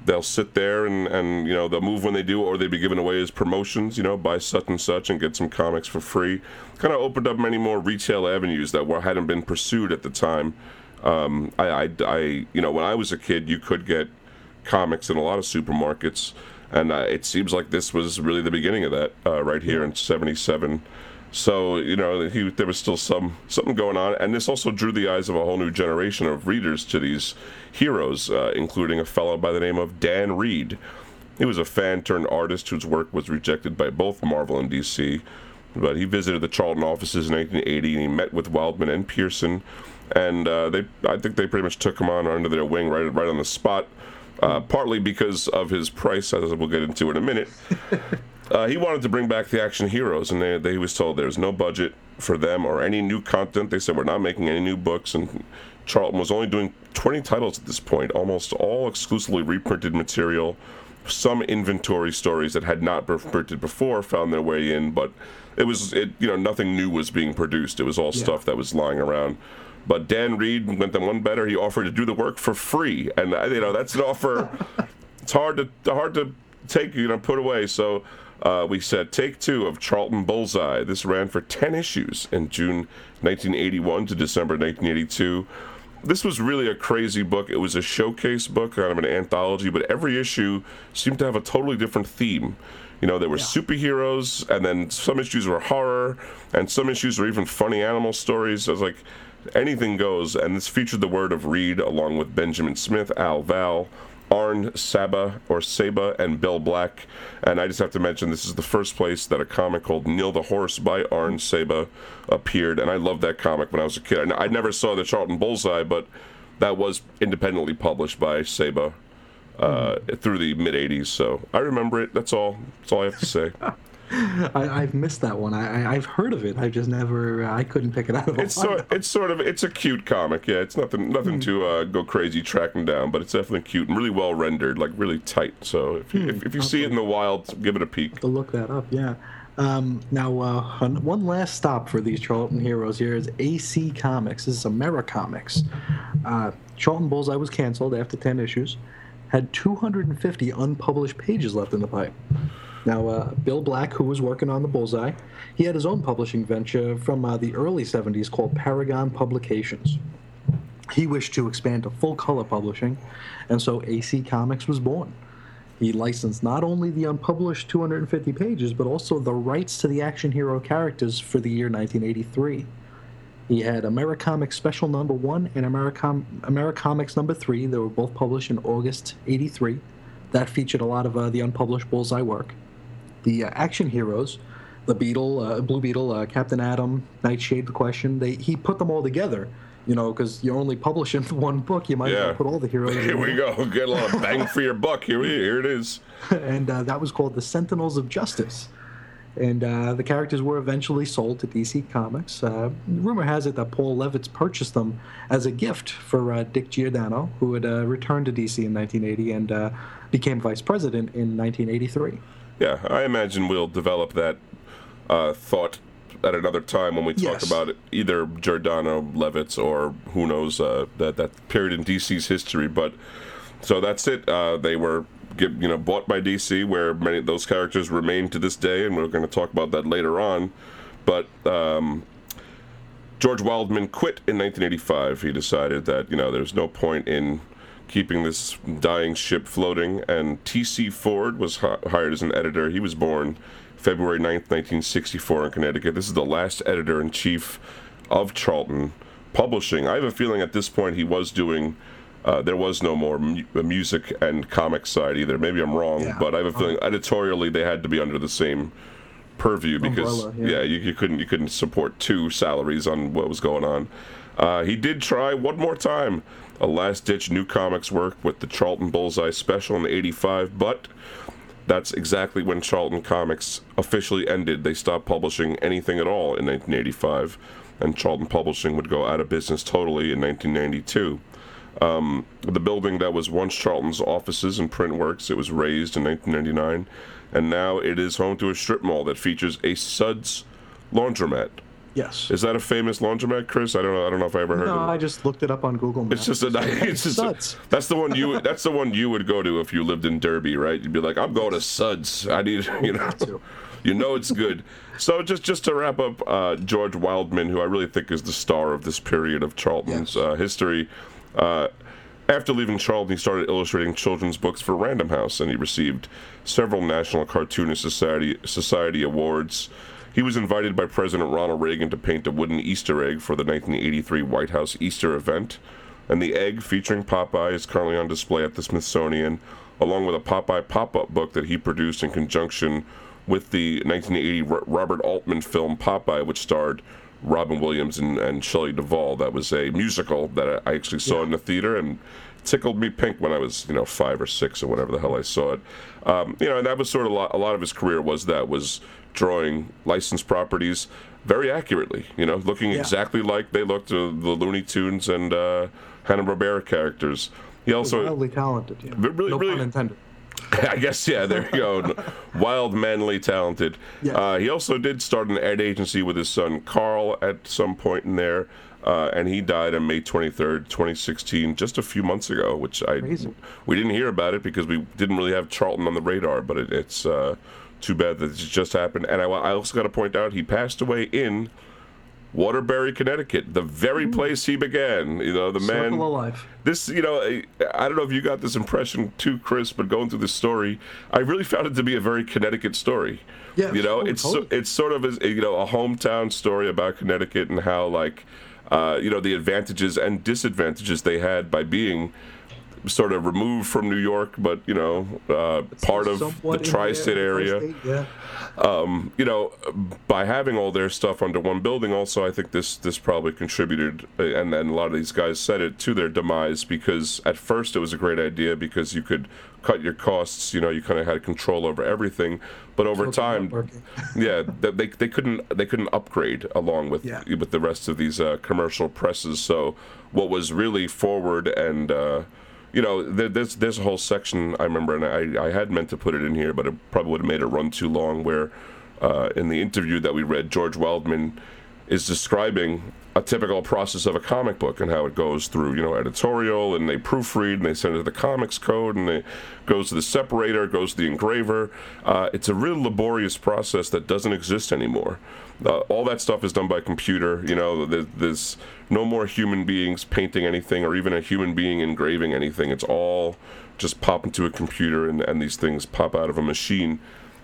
they'll sit there and, and you know they'll move when they do or they'd be given away as promotions you know buy such and such and get some comics for free kind of opened up many more retail avenues that were hadn't been pursued at the time um, I, I, I, you know when i was a kid you could get comics in a lot of supermarkets and uh, it seems like this was really the beginning of that uh, right here in 77 so you know he, there was still some something going on, and this also drew the eyes of a whole new generation of readers to these heroes, uh, including a fellow by the name of Dan Reed. He was a fan turned artist whose work was rejected by both Marvel and DC, but he visited the Charlton offices in 1980 and he met with Wildman and Pearson, and uh, they I think they pretty much took him on under their wing right right on the spot. Uh, partly because of his price, as we'll get into in a minute. Uh, he wanted to bring back the action heroes, and they, they, was told there's no budget for them or any new content. They said we're not making any new books, and Charlton was only doing 20 titles at this point, almost all exclusively reprinted material. Some inventory stories that had not been printed before found their way in, but it was it you know nothing new was being produced. It was all yeah. stuff that was lying around. But Dan Reed went them one better. He offered to do the work for free, and uh, you know that's an offer. it's hard to hard to take you know put away. So uh, we said take two of Charlton Bullseye. This ran for 10 issues in June 1981 to December 1982. This was really a crazy book. It was a showcase book, kind of an anthology, but every issue seemed to have a totally different theme. You know, there were yeah. superheroes, and then some issues were horror, and some issues were even funny animal stories. I was like, anything goes. And this featured the word of Reed along with Benjamin Smith, Al Val, Arn Saba or Saba and Bill Black. And I just have to mention this is the first place that a comic called Neil the Horse by Arn Saba appeared. And I loved that comic when I was a kid. I never saw the Charlton Bullseye, but that was independently published by Saba uh, mm. through the mid 80s. So I remember it. That's all. That's all I have to say. I, have missed that one. I, I, have heard of it. I've just never. I couldn't pick it out of. It's sort. It's sort of. It's a cute comic. Yeah, it's nothing. Nothing mm. to uh, go crazy tracking down, but it's definitely cute and really well rendered, like really tight. So if you, mm. if, if, you see it in the wild, give it a peek. To look that up. Yeah. Um, now, uh, one last stop for these Charlton heroes here is AC Comics. This is Americomics. Uh, Charlton Bullseye was canceled after 10 issues, had 250 unpublished pages left in the pipe. Now, uh, Bill Black, who was working on the Bullseye, he had his own publishing venture from uh, the early 70s called Paragon Publications. He wished to expand to full color publishing, and so AC Comics was born. He licensed not only the unpublished 250 pages, but also the rights to the action hero characters for the year 1983. He had Americomics Special Number 1 and Americom- Americomics Number 3. They were both published in August 83. That featured a lot of uh, the unpublished Bullseye work the uh, action heroes, the Beetle, uh, Blue Beetle, uh, Captain Atom, Nightshade, the Question. They he put them all together. You know, because you're only publishing one book, you might yeah. well put all the heroes. Here we go. Get a lot of bang for your buck. Here we here it is. and uh, that was called the Sentinels of Justice. And uh, the characters were eventually sold to DC Comics. Uh, rumor has it that Paul Levitz purchased them as a gift for Dick Giordano, who had returned to DC in 1980 and became vice president in 1983 yeah, I imagine we'll develop that uh, thought at another time when we talk yes. about it, either Giordano, Levitz, or who knows uh, that that period in DC's history. But so that's it. Uh, they were get, you know bought by DC, where many of those characters remain to this day, and we're going to talk about that later on. But um, George Wildman quit in 1985. He decided that you know there's no point in keeping this dying ship floating. And T.C. Ford was hired as an editor. He was born February 9th, 1964, in Connecticut. This is the last editor in chief of Charlton Publishing. I have a feeling at this point he was doing. Uh, there was no more mu- music and comic side either. Maybe I'm wrong, yeah. but I have a feeling editorially they had to be under the same purview because Umbrella, yeah, yeah you, you, couldn't you couldn't support two salaries on what was going on. Uh, he did try one more time a last ditch new comics work with the Charlton Bullseye special in 85, but that's exactly when Charlton Comics officially ended. They stopped publishing anything at all in 1985, and Charlton Publishing would go out of business totally in 1992. Um, the building that was once Charlton's offices and print works, it was razed in 1999, and now it is home to a strip mall that features a Suds laundromat Yes. Is that a famous laundromat, Chris? I don't know. I don't know if I ever heard no, of it. I just looked it up on Google Maps. It's just a. It's just a, Suds. that's the one you. That's the one you would go to if you lived in Derby, right? You'd be like, I'm going to Suds. I need, you know, you know it's good. So just just to wrap up, uh, George Wildman, who I really think is the star of this period of Charlton's Yes. uh, history. Uh, after leaving Charlton, he started illustrating children's books for Random House, and he received several National Cartoonist Society Society awards. He was invited by President Ronald Reagan to paint a wooden Easter egg for the 1983 White House Easter event, and the egg featuring Popeye is currently on display at the Smithsonian, along with a Popeye pop-up book that he produced in conjunction with the 1980 Ro- Robert Altman film Popeye, which starred Robin Williams and, and Shelley Duvall. That was a musical that I actually saw in the theater and tickled me pink when I was, you know, five or six or whatever the hell I saw it. Um, you know, and that was sort of a lot, a lot of his career was that was drawing licensed properties very accurately. You know, looking Yeah. exactly like they looked uh, the Looney Tunes and uh, Hanna Barbera characters. He also Wildly talented. Yeah. really- no really- pun intended. I guess yeah, there you go. Wild, manly, talented. Yeah. Uh, he also did start an ad agency with his son Carl at some point in there, uh, and he died on May 23rd, 2016, just a few months ago. Which I Crazy. we didn't hear about it because we didn't really have Charlton on the radar. But it, it's uh, too bad that it just happened. And I, I also got to point out he passed away in Waterbury, Connecticut, the very place he began. You know, the man Circle of life. this you know I, I don't know if you got this impression too chris but going through this story i really found it to be a very connecticut story Yeah, you know oh, it's so, it's sort of a, you know a hometown story about connecticut and how like uh, you know the advantages and disadvantages they had by being sort of removed from new york but you know uh, part of the tri-state there, area tri-state, Yeah. you know, by having all their stuff under one building, also I think this this probably contributed, uh, and then a lot of these guys said it to their demise because at first it was a great idea because you could cut your costs, you know, you kind of had control over everything, but over time, yeah, they they couldn't they couldn't upgrade along with Yeah. with the rest of these uh, commercial presses. So what was really forward and uh, you know, there, there's there's a whole section I remember, and I I had meant to put it in here, but it probably would have made it run too long. Where uh, in the interview that we read, George Wildman is describing a typical process of a comic book and how it goes through, you know, editorial and they proofread and they send it to the comics code and it goes to the separator, goes to the engraver. Uh, it's a real laborious process that doesn't exist anymore. Uh, all that stuff is done by computer. You know, there, there's no more human beings painting anything or even a human being engraving anything. It's all just pop into a computer and, and these things pop out of a machine.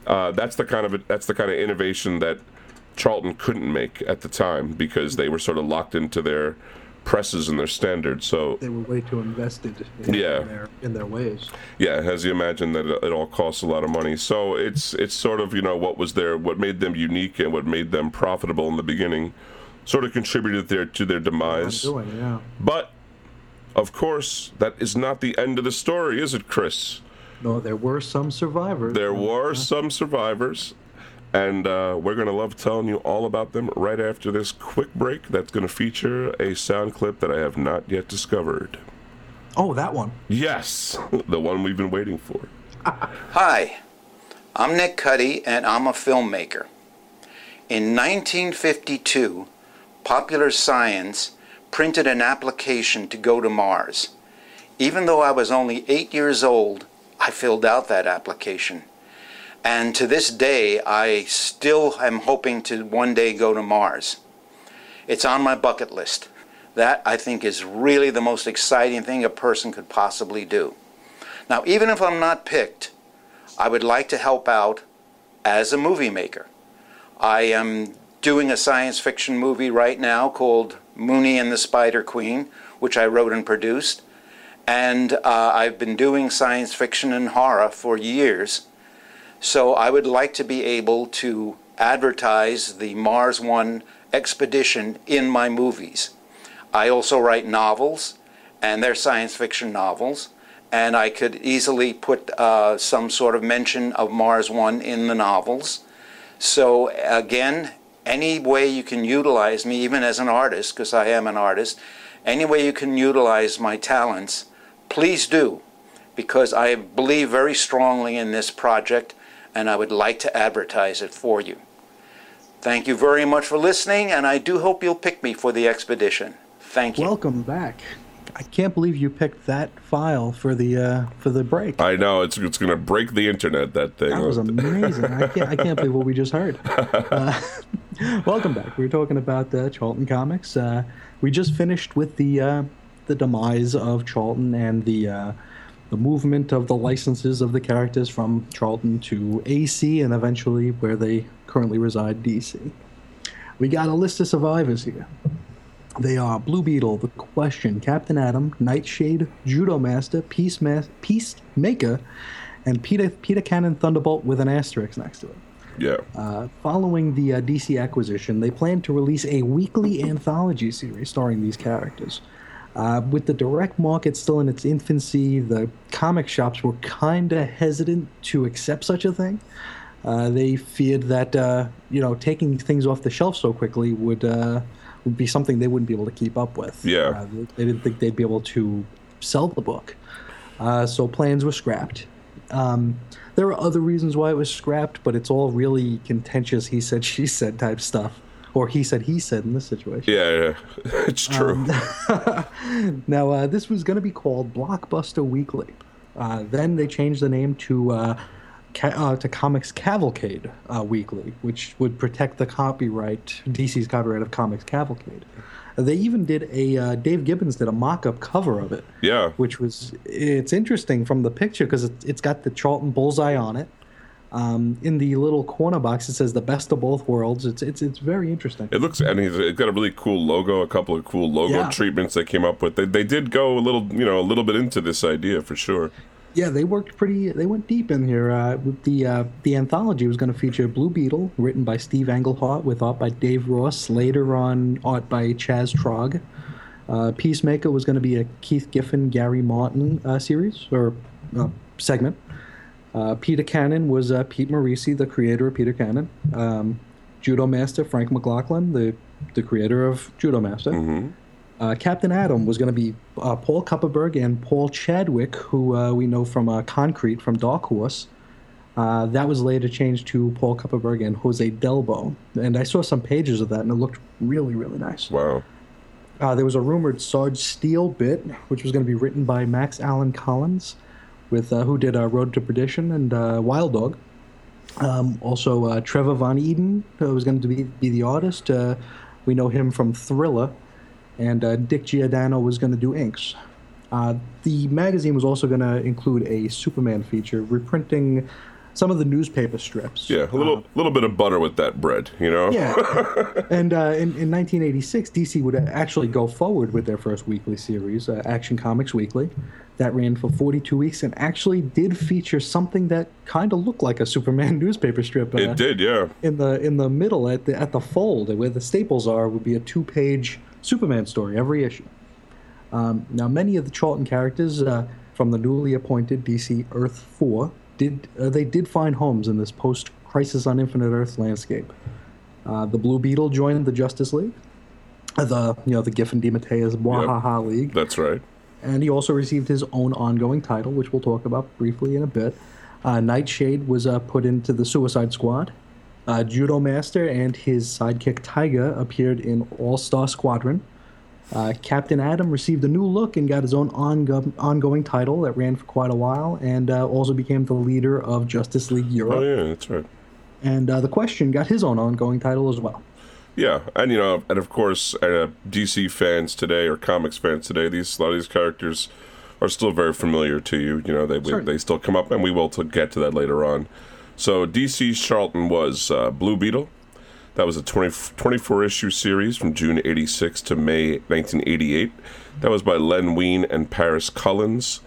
Uh, that's the kind of that's the kind of innovation that Charlton couldn't make at the time because they were sort of locked into their presses and their standards. So They were way too invested in, Yeah. in, their, in their ways. yeah, as you imagine that it, it all costs a lot of money. So it's it's sort of you know what was their what made them unique and what made them profitable in the beginning, sort of contributed there to their demise. doing, yeah. But of course, that is not the end of the story, is it, Chris? No, there were some survivors. There were some survivors, and uh, we're going to love telling you all about them right after this quick break that's going to feature a sound clip that I have not yet discovered. Oh, that one. Yes, the one we've been waiting for. Hi, I'm Nick Cuti and I'm a filmmaker. In 1952, Popular Science printed an application to go to Mars. Even though I was only eight years old, I filled out that application. And to this day, I still am hoping to one day go to Mars. It's on my bucket list. That, I think, is really the most exciting thing a person could possibly do. Now, even if I'm not picked, I would like to help out as a movie maker. I am doing a science fiction movie right now called Mooney and the Spider Queen, which I wrote and produced. And uh, I've been doing science fiction and horror for years. So I would like to be able to advertise the Mars One expedition in my movies. I also write novels, and they're science fiction novels, and I could easily put uh, some sort of mention of Mars One in the novels. So, again, any way you can utilize me, even as an artist, because I am an artist, any way you can utilize my talents, please do, because I believe very strongly in this project and I would like to advertise it for you. Thank you very much for listening, and I do hope you'll pick me for the expedition. Thank you. Welcome back. I can't believe you picked that file for the uh, for the break. I know it's it's gonna break the internet. That thing. That was amazing. I can't I can't believe what we just heard. Uh, welcome back. We were talking about uh, Charlton Comics. Uh, we just finished with the uh, the demise of Charlton and the uh, the movement of the licenses of the characters from Charlton to AC and eventually where they currently reside, DC. We got a list of survivors here. They are Blue Beetle, The Question, Captain Atom, Nightshade, Judo Master, Peace Peacemaker, and Peter, Peter Cannon Thunderbolt with an asterisk next to it. Yeah. Uh, following the uh, DC acquisition, they plan to release a weekly anthology series starring these characters. Uh, with the direct market still in its infancy, the comic shops were kind of hesitant to accept such a thing. Uh, they feared that uh, you know taking things off the shelf so quickly would uh, would be something they wouldn't be able to keep up with. Yeah, uh, they didn't think they'd be able to sell the book, uh, so plans were scrapped. Um, there are other reasons why it was scrapped, but it's all really contentious. He said, she said type stuff or he said he said in this situation. Yeah, yeah. it's true. Um, now, uh, this was going to be called Blockbuster Weekly. Uh, then they changed the name to uh, ca- uh, to Comics Cavalcade uh, Weekly, which would protect the copyright, DC's copyright of Comics Cavalcade. They even did a uh, Dave Gibbons did a mock-up cover of it. Yeah, which was it's interesting from the picture because it, it's got the Charlton bullseye on it. Um, in the little corner box, it says "the best of both worlds." It's it's it's very interesting. It looks and it's got a really cool logo, a couple of cool logo yeah. treatments they came up with. They they did go a little you know a little bit into this idea for sure. Yeah, they worked pretty. They went deep in here. Uh, the uh, the anthology was going to feature Blue Beetle, written by Steve Englehart, with art by Dave Ross. Later on, art by Chas Truog. Uh, Peacemaker was going to be a Keith Giffen, Gary Martin uh, series or uh, segment. Uh, Peter Cannon was uh, Pete Morisi, the creator of Peter Cannon. Um, Judo Master Frank McLaughlin, the the creator of Judo Master. Mm-hmm. Uh, Captain Atom was going to be uh, Paul Kupperberg and Paul Chadwick, who uh, we know from uh, Concrete from Dark Horse. that was later changed to Paul Kupperberg and Jose Delbo. And I saw some pages of that, and it looked really, really nice. Wow. there was a rumored Sarge Steel bit, which was going to be written by Max Allan Collins with uh, who did uh, Road to Perdition and uh, Wild Dog. Um, also, Trevor Von Eeden was going to be, be the artist. We know him from Thriller, and Dick Giordano was going to do inks. the magazine was also going to include a Superman feature, reprinting some of the newspaper strips. Yeah, a little uh, little bit of butter with that bread, you know. Yeah, and uh, in, in 1986, DC would actually go forward with their first weekly series, uh, Action Comics Weekly, that ran for 42 weeks and actually did feature something that kind of looked like a Superman newspaper strip. it uh, did, yeah. In the in the middle, at the at the fold, where the staples are, would be a two-page Superman story every issue. Um, now, many of the Charlton characters uh, from the newly appointed DC Earth 4 did uh, they did find homes in this post Crisis on Infinite Earth landscape. Uh, the Blue Beetle joined the Justice League, uh, the you know the Giffen DeMatteis Bwahaha yep, League. That's right. And he also received his own ongoing title, which we'll talk about briefly in a bit. Uh, Nightshade was uh, put into the Suicide Squad. Uh, Judo Master and his sidekick Tiger appeared in All Star Squadron. Uh, Captain Atom received a new look and got his own ongo- ongoing title that ran for quite a while, and uh, also became the leader of Justice League Europe. Oh yeah, that's right. And uh, the Question got his own ongoing title as well. Yeah, and you know, and of course, uh, DC fans today or comics fans today, these a lot of these characters are still very familiar to you. You know, they we, they still come up, and we will to get to that later on. So DC's Charlton was uh, Blue Beetle, that was a 20, 24 issue series from June 86 to May 1988. That was by Len Wein and Paris Cullins.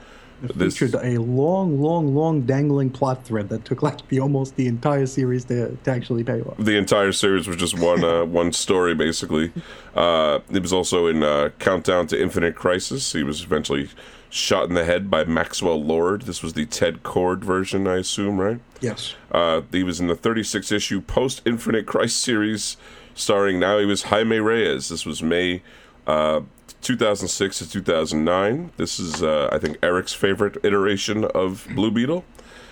It this featured a long, long, long dangling plot thread that took like the almost the entire series to, to actually pay off. The entire series was just one uh, one story, basically. Uh, it was also in uh, Countdown to Infinite Crisis. He was eventually shot in the head by Maxwell Lord. This was the Ted Kord version, I assume, right? Yes. Uh, he was in the 36 issue post Infinite Crisis series, starring now he was Jaime Reyes. This was May uh, 2006 to 2009. This is, uh, I think, Eric's favorite iteration of Blue Beetle.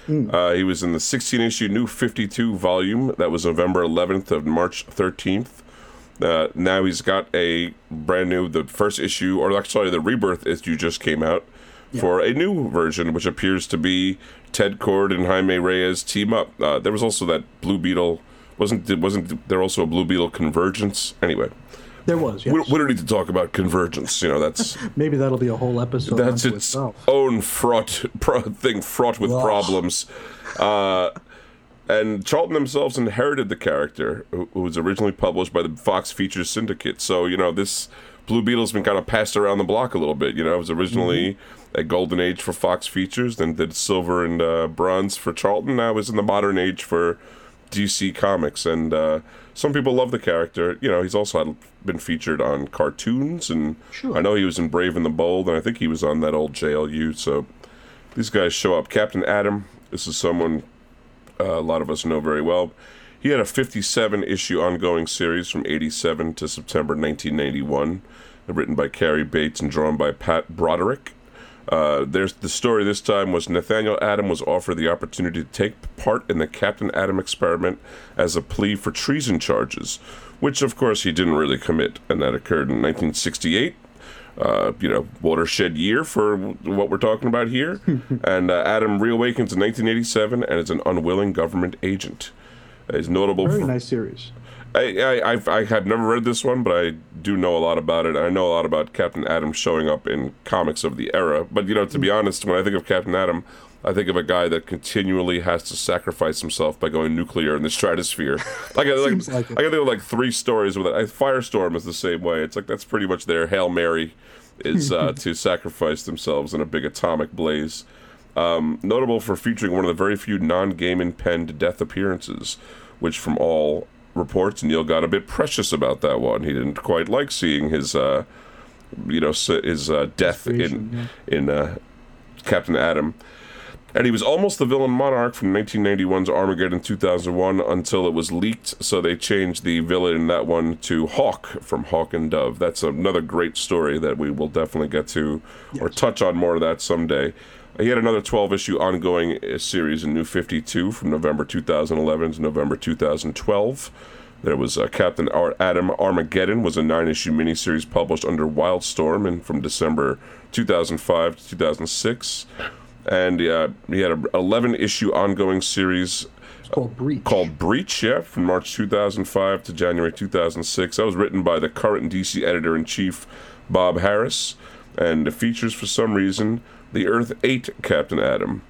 Uh, he was in the 16 issue New 52 volume. That was November 11th of March 13th. Uh, now he's got a brand new, the first issue, or actually the rebirth issue just came out for a new version, which appears to be Ted Kord and Jaime Reyes team up. Uh, there was also that Blue Beetle. Wasn't wasn't there also a Blue Beetle convergence? Anyway, There was, yes. we, we don't need to talk about convergence. You know, that's Maybe that'll be a whole episode. that's its itself. own fraught pro- thing, fraught with Ugh. problems. Uh, and Charlton themselves inherited the character, who, who was originally published by the Fox Features Syndicate. So you know this Blue Beetle's been kind of passed around the block a little bit. You know, it was originally a golden age for Fox Features, then did silver and uh, bronze for Charlton. Now is in the modern age for DC Comics, and uh, some people love the character. You know, he's also had, been featured on cartoons, and Sure. I know he was in Brave and the Bold, and I think he was on that old JLU. So these guys show up. Captain Atom. This is someone uh, a lot of us know very well. He had a 57 issue ongoing series from 87 to September 1991, written by Cary Bates and drawn by Pat Broderick. Uh, there's the story this time was Nathaniel Adam was offered the opportunity to take part in the Captain Atom experiment as a plea for treason charges, which of course he didn't really commit, and that occurred in 1968 uh, you know, watershed year for what we're talking about here. and uh, Adam reawakens in 1987 and is an unwilling government agent. He's notable Very for. nice series. I, I, I've, I have never read this one, but I do know a lot about it. I know a lot about Captain Atom showing up in comics of the era. But, you know, to be honest, when I think of Captain Atom, I think of a guy that continually has to sacrifice himself by going nuclear in the stratosphere. Like, I, like, like. I can think of like three stories with it. Firestorm is the same way. It's like that's pretty much their Hail Mary is uh, to sacrifice themselves in a big atomic blaze. Um, notable for featuring one of the very few non-Gaiman penned death appearances, which from all reports Neil got a bit precious about that one. He didn't quite like seeing his, uh, you know, his uh, death in creation, in uh, Captain Atom. And he was almost the villain monarch from 1991's Armageddon 2001 until it was leaked, so they changed the villain in that one to Hawk from Hawk and Dove. That's another great story that we will definitely get to or touch on more of that someday. He had another 12 issue ongoing uh, series in New 52 from November 2011 to November 2012. There was uh, Captain Ar- Atom Armageddon was a nine issue miniseries published under Wildstorm and from December 2005 to 2006 and uh, he had an 11 issue ongoing series called Breach. called Breach, yeah, from March 2005 to January 2006. That was written by the current DC editor in chief, Bob Harras, and features, for some reason, the Earth 8 Captain Atom,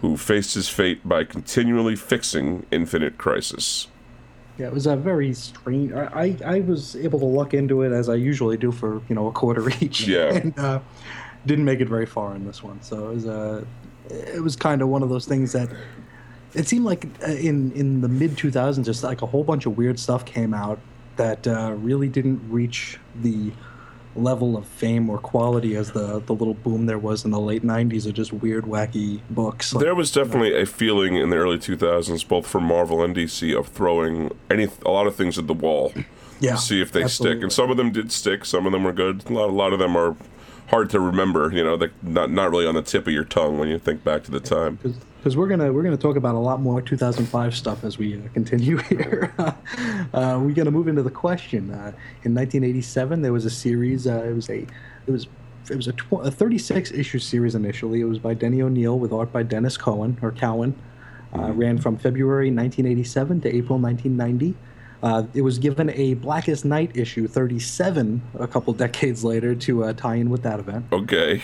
who faced his fate by continually fixing Infinite Crisis. Yeah, it was a very strange. I, I I was able to look into it as I usually do for you know a quarter each. Yeah. and uh, didn't make it very far in this one. So it was uh, it was kind of one of those things that it seemed like uh, in in the mid 2000s, just like a whole bunch of weird stuff came out that uh, really didn't reach the level of fame or quality as the the little boom there was in the late 90s of just weird wacky books. Like, There was definitely a feeling in the early 2000s, both from Marvel and DC, of throwing any a lot of things at the wall yeah, to see if they stick. And some of them did stick. Some of them were good. A lot, a lot of them are hard to remember. You know, they not not really on the tip of your tongue when you think back to the time. because we're gonna we're gonna talk about a lot more 2005 stuff as we uh, continue here. uh, we're gonna move into the question. Uh, in 1987, there was a series. Uh, it was a it was it was a, tw- a 36 issue series initially. It was by Denny O'Neil with art by Dennis Cohen or Cowan. Uh, ran from February 1987 to April 1990. Uh, it was given a Blackest Night issue 37 a couple decades later to uh, tie in with that event. Okay.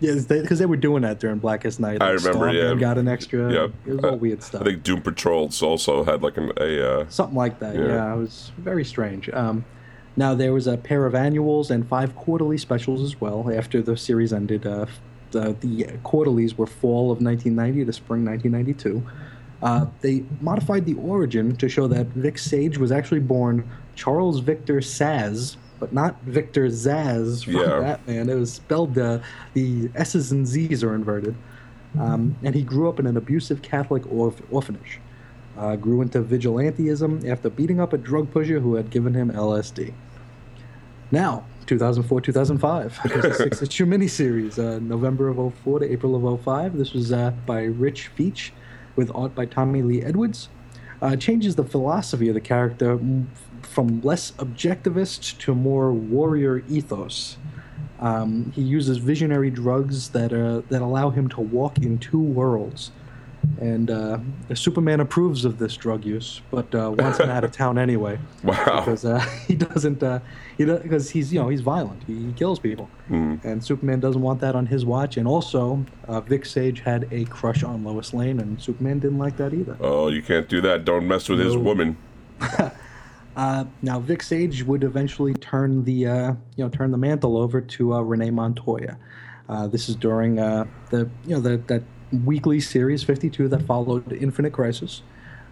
Yeah, because they, were doing that during Blackest Night. I Like, remember, Starman yeah. got an extra. Yep. It was all weird stuff. I think Doom Patrol also had like an, a. Uh, Something like that. Yeah. Yeah, it was very strange. Um, now there was a pair of annuals and five quarterly specials as well. After the series ended, uh, the, the quarterlies were fall of 1990 to spring 1992. Uh, they modified the origin to show that Vic Sage was actually born Charles Victor Szasz, but not Victor Zsasz from Yeah. Batman. It was spelled uh, the S's and Z's are inverted. Um, and he grew up in an abusive Catholic orph- orphanage. Uh, grew into vigilantism after beating up a drug pusher who had given him LSD. Now, 2004 2005. It a six issue miniseries, uh, November of 04 to April of 05. This was uh, by Rick Veitch with art by Tommy Lee Edwards. Uh, changes the philosophy of the character from less objectivist to more warrior ethos. Um, he uses visionary drugs that uh, that allow him to walk in two worlds, and uh, Superman approves of this drug use, but uh, wants him out of town anyway. Wow! Because uh, he doesn't, uh, he because he's you know he's violent, he, he kills people, Mm. and Superman doesn't want that on his watch. And also, uh, Vic Sage had a crush on Lois Lane, and Superman didn't like that either. Oh, you can't do that. Don't mess with his woman. Uh, now, Vic Sage would eventually turn the uh, you know turn the mantle over to uh, Renee Montoya. Uh, this is during uh, the you know the, that weekly series 52 that followed Infinite Crisis.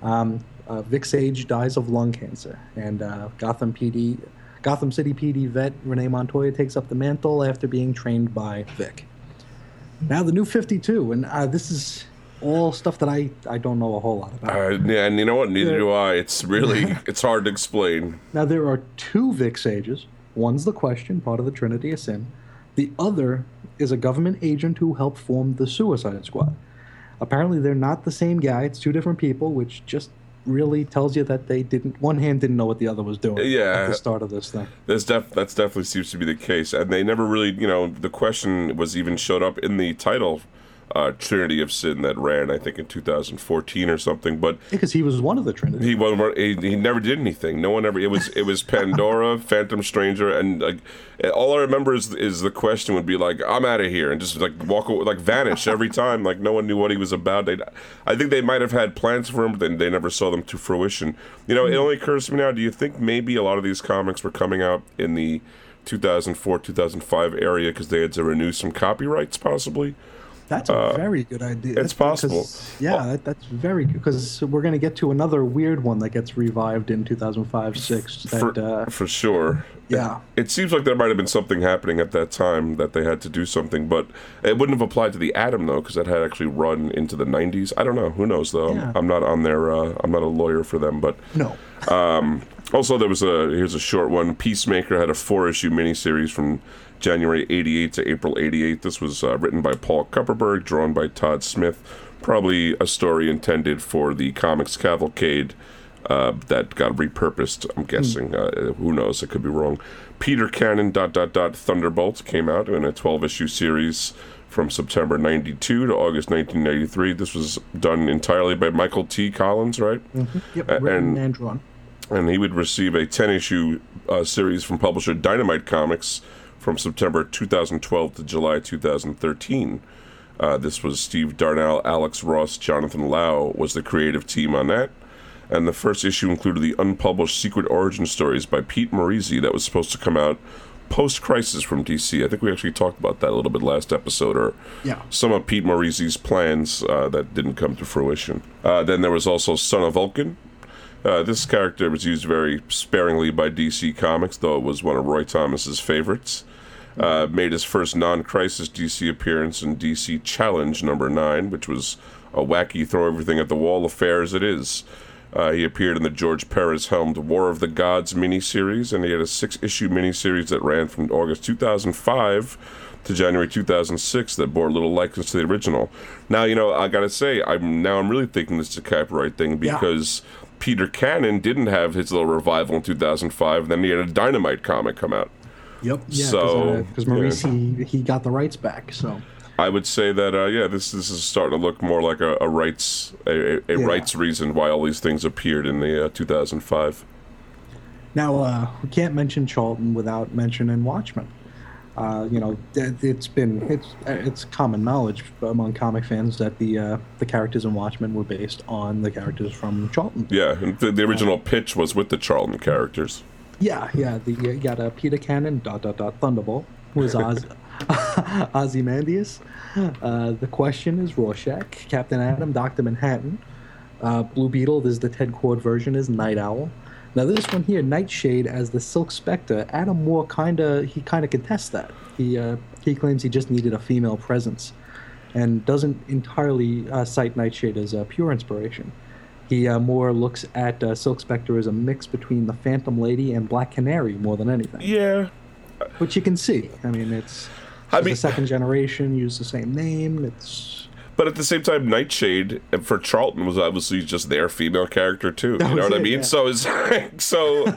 Um, uh, Vic Sage dies of lung cancer, and uh, Gotham PD, Gotham City PD vet Renee Montoya takes up the mantle after being trained by Vic. Now the new 52, and uh, this is all stuff that I, I don't know a whole lot about. Uh, yeah, and you know what? Neither do I. It's really it's hard to explain. Now there are two Vic Sages. One's the question, part of the Trinity of Sin. The other is a government agent who helped form the Suicide Squad. Apparently, they're not the same guy. It's two different people, which just really tells you that they didn't. One hand didn't know what the other was doing Yeah. at the start of this thing. That's def- that's definitely seems to be the case, and they never really, you know, the question was even showed up in the title, uh, Trinity of Sin that ran, I think, in 2014 or something. But Because he was one of the Trinity. he. He, he never did anything. No one ever. It was it was Pandora, Phantom Stranger, and like all I remember is is the question would be like, "I'm out of here," and just like walk away, like vanish every time. Like no one knew what he was about. They, I think they might have had plans for him, but then they never saw them to fruition. You know, it only occurs to me now. Do you think maybe a lot of these comics were coming out in the 2004 2005 area because they had to renew some copyrights, possibly? That's a very good idea. Uh, it's That's possible. Yeah, that, that's very good. Because we're going to get to another weird one that gets revived in 2005 6. That, for, uh, for sure. yeah. It, it seems like there might have been something happening at that time that they had to do something, but it wouldn't have applied to the Atom though, because that had actually run into the '90s. I don't know. Who knows though? Yeah. I'm, I'm not on their. Uh, I'm not a lawyer for them, but no. also there was a here's a short one. Peacemaker had a four-issue miniseries from January '88 to April '88. This was uh, written by Paul Kupperberg, drawn by Todd Smith. Probably a story intended for the Comics Cavalcade uh, that got repurposed. I'm guessing. Uh, who knows? It could be wrong. Peter Cannon dot dot dot Thunderbolt came out in a 12 issue series from September 92 to August 1993. This was done entirely by Michael T. Collins, right? Yep, A- written and- and drawn. and he would receive a 10 issue uh, series from publisher Dynamite Comics from September 2012 to July 2013. Uh, this was Steve Darnall, Alex Ross, Jonathan Lau was the creative team on that. And the first issue included the unpublished Secret Origin stories by Pete Morisi that was supposed to come out post crisis from DC. I think we actually talked about that a little bit last episode, or Yeah. some of Pete Morisi's plans uh, that didn't come to fruition. Uh, then there was also Son of Vulcan. Uh, this character was used very sparingly by DC Comics, though it was one of Roy Thomas's favorites. Uh, made his first non-crisis DC appearance in DC Challenge number nine, which was a wacky throw everything at the wall affair as it is. Uh, he appeared in the George Perez helmed War of the Gods miniseries, and he had a six-issue miniseries that ran from August 2005 to January 2006 that bore little likeness to the original. Now, you know, I gotta say, I'm now I'm really thinking this is a copyright thing Yeah. because Peter Cannon didn't have his little revival in 2005. Then he had a Dynamite comic come out. Yep. Yeah, So, because yeah. Morisi he he got the rights back. So I would say that uh, yeah, this this is starting to look more like a, a rights a, a, a Yeah. rights reason why all these things appeared in the uh, 2005. now uh, we can't mention Charlton without mentioning Watchmen. Uh, you know, it- it's been it's it's common knowledge among comic fans that the uh, the characters in Watchmen were based on the characters from Charlton. Yeah, the, the original pitch was with the Charlton characters. Yeah, yeah. The you got a Peter Cannon dot dot dot Thunderbolt was Oz, Ozymandias. Uh, the question is Rorschach, Captain Atom, Doctor Manhattan. Uh, Blue Beetle. This is the Ted Kord version. Is Nite Owl. Now this one here, Nightshade as the Silk Spectre. Alan Moore kinda he kinda contests that. He uh, he claims he just needed a female presence, and doesn't entirely uh, cite Nightshade as a pure inspiration. He uh, more looks at uh, Silk Spectre as a mix between the Phantom Lady and Black Canary more than anything, Yeah, which you can see. I mean, it's, I mean- the second generation, use the same name. It's But at the same time, Nightshade for Charlton was obviously just their female character too. You know what I mean? yeah. So it's so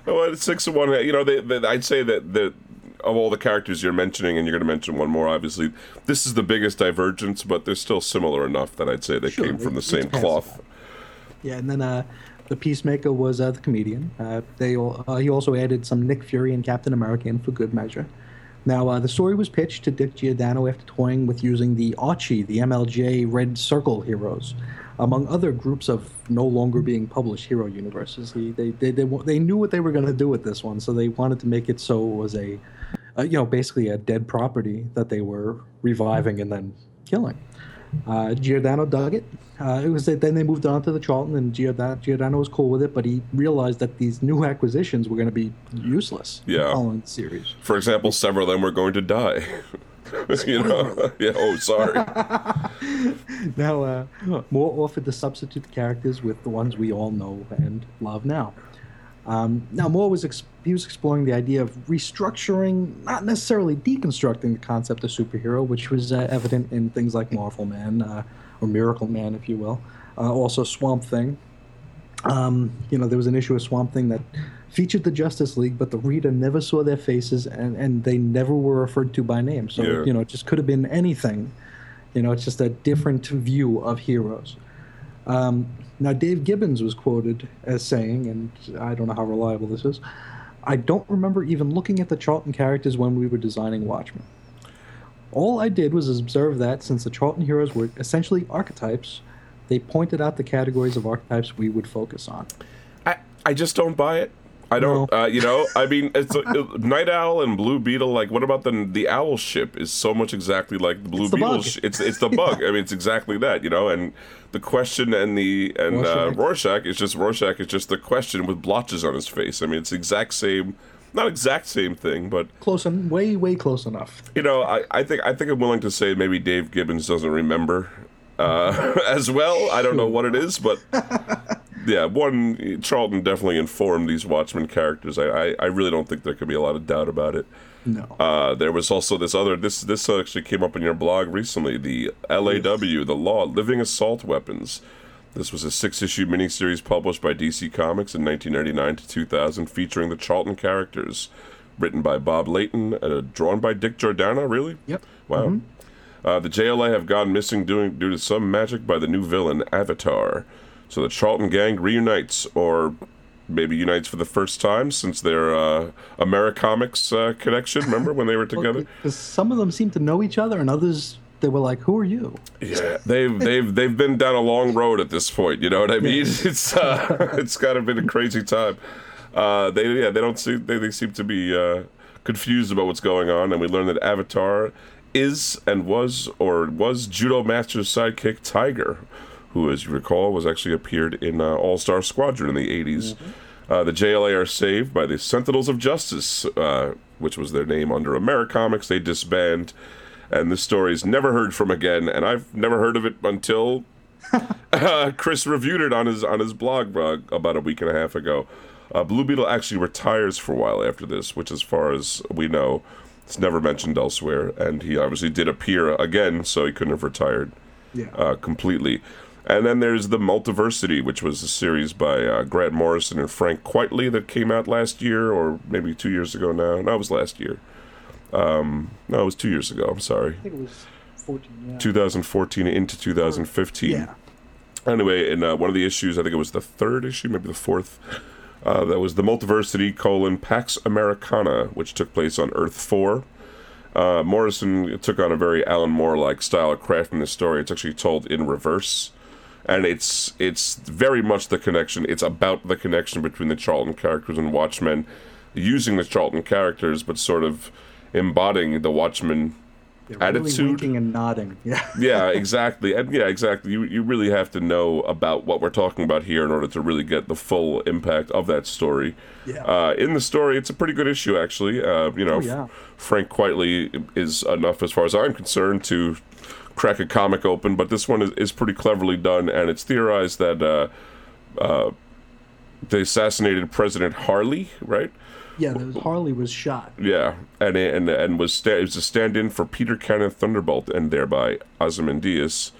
well, six of one. You know, they, they, I'd say that the of all the characters you're mentioning, and you're going to mention one more, obviously, this is the biggest divergence, but they're still similar enough that I'd say they Sure, came from the same cloth. Yeah, and then uh, the Peacemaker was uh, the comedian. Uh, they uh, he also added some Nick Fury and Captain America in for good measure. Now, uh, the story was pitched to Dick Giordano after toying with using the Archie, the MLJ Red Circle heroes, among other groups of no longer being published hero universes. He, they, they, they, they knew what they were going to do with this one, so they wanted to make it so it was a, uh, you know, basically a dead property that they were reviving and then killing. Uh, Giordano dug it. Uh, it was then they moved on to the Charlton, and Giordano, Giordano was cool with it, but he realized that these new acquisitions were going to be useless Yeah. following the series. For example, several of them were going to die. you know? yeah. Oh, sorry. Now, uh, Moore offered to substitute the characters with the ones we all know and love now. Um, now, Moore was ex- he was exploring the idea of restructuring, not necessarily deconstructing the concept of superhero, which was uh, evident in things like Marvel Man uh, or Miracle Man, if you will. Uh, also, Swamp Thing. Um, you know, there was an issue of Swamp Thing that featured the Justice League, but the reader never saw their faces and, and they never were referred to by name. So, Yeah. you know, it just could have been anything. You know, it's just a different view of heroes. Um, now, Dave Gibbons was quoted as saying, and I don't know how reliable this is, I don't remember even looking at the Charlton characters when we were designing Watchmen. All I did was observe that since the Charlton heroes were essentially archetypes, they pointed out the categories of archetypes we would focus on. I, I just don't buy it. I don't. No. Uh, you know, I mean, it's uh, Nite Owl and Blue Beetle. Like, what about the the owl ship? Is so much exactly like the Blue It's Beetle. sh- It's it's the bug. I mean, it's exactly that. You know, and the question and the and uh, Rorschach. Rorschach is just Rorschach is just the question with blotches on his face. I mean, it's the exact same. Not exact same thing, but Close and way, way close enough. you know, I, I think I think I'm willing to say maybe Dave Gibbons doesn't remember uh, as well. I don't know what it is, but yeah, one Charlton definitely informed these Watchmen characters. I, I, I really don't think there could be a lot of doubt about it. No. Uh, there was also this other this this actually came up in your blog recently. The LAW, the Law, Living Assault Weapons. This was a six-issue miniseries published by DC Comics in 1999 to 2000, featuring the Charlton characters, written by Bob Layton, uh, drawn by Dick Giordano. Really? Yep. Wow. Uh, the JLA have gone missing doing, due to some magic by the new villain, Avatar. So the Charlton gang reunites, or maybe unites for the first time since their uh, Americomics uh, connection. Remember when they were together? Because some of them seem to know each other, and others they were like, "Who are you?" Yeah, they've they've they've been down a long road at this point. You know what I mean? It's uh, it's kind of been a crazy time. Uh, they yeah they don't seem they, they seem to be uh, confused about what's going on, and we learned that Avatar is and was or was Judomaster's sidekick Tiger, who, as you recall, was actually appeared in uh, All Star Squadron in the 80s. Uh, the JLA are saved by the Sentinels of Justice, uh, which was their name under Americomics. They disband, and this story is never heard from again. And I've never heard of it until uh, Chris reviewed it on his on his blog uh, about a week and a half ago. Uh, Blue Beetle actually retires for a while after this, which, as far as we know, it's never mentioned elsewhere. And he obviously did appear again, so he couldn't have retired Yeah. uh, completely. And then there's the Multiversity, which was a series by uh, Grant Morrison and Frank Quitely that came out last year, or maybe two years ago now. No, it was last year. Um, no, it was two years ago. I'm sorry. I think it was fourteen. Yeah. 2014 into 2015. Yeah. Anyway, in uh, one of the issues, I think it was the third issue, maybe the fourth. Uh, that was the Multiversity colon Pax Americana, which took place on Earth Four. Uh, Morrison took on a very Alan Moore-like style of crafting the story. It's actually told in reverse, and it's it's very much the connection. It's about the connection between the Charlton characters and Watchmen, using the Charlton characters, but sort of embodying the Watchmen Yeah, really attitude. winking and nodding. Yeah. yeah, exactly. And yeah, exactly. You you really have to know about what we're talking about here in order to really get the full impact of that story. Yeah. Uh, in the story, it's a pretty good issue, actually. Uh, you know, Oh, yeah. Frank Quitely is enough, as far as I'm concerned, to crack a comic open. But this one is, is pretty cleverly done, and it's theorized that uh, uh, they assassinated President Harley, right? Yeah, the, Harley was shot. Yeah, and and and was sta- it was a stand-in for Peter Cannon Thunderbolt, and thereby Ozymandias,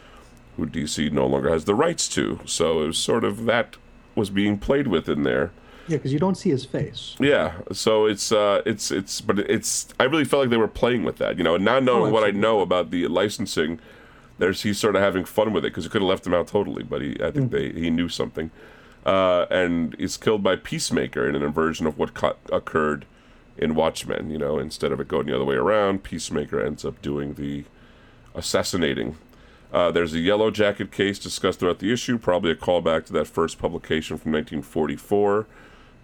who DC no longer has the rights to. So it was sort of that was being played with in there. Yeah, because you don't see his face. Yeah, so it's uh, it's it's, but it's. I really felt like they were playing with that, you know. And now knowing Oh, what I know about the licensing, there's he's sort of having fun with it because he could have left him out totally, but he I think they he knew something, uh, and is killed by Peacemaker in an inversion of what co- occurred in Watchmen. You know, instead of it going the other way around, Peacemaker ends up doing the assassinating. Uh, there's a Yellow Jacket case discussed throughout the issue, probably a callback to that first publication from 1944.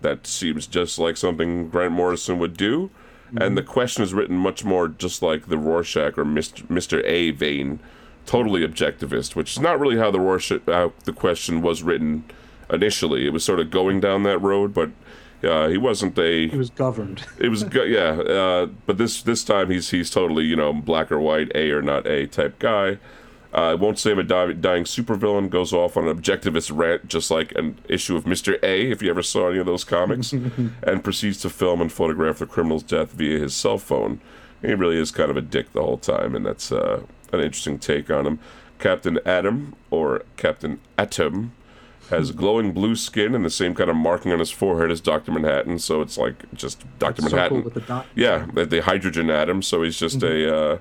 That seems just like something Grant Morrison would do. And the question is written much more just like the Rorschach or Mr. Mr. A vein, totally objectivist, which is not really how the Rorschach how the question was written initially. It was sort of going down that road, but uh, he wasn't a He was governed. it was go- yeah, uh, but this this time he's he's totally you know black or white, A or not A type guy. Uh, won't save a di- dying supervillain. Goes off on an objectivist rant, just like an issue of Mister A, if you ever saw any of those comics, and proceeds to film and photograph the criminal's death via his cell phone. He really is kind of a dick the whole time, and that's uh, an interesting take on him. Captain Atom or Captain Atom has glowing blue skin and the same kind of marking on his forehead as Doctor Manhattan. So it's like just Doctor Circle Manhattan. with the dot. Yeah, the, the hydrogen atom. So he's just a, uh,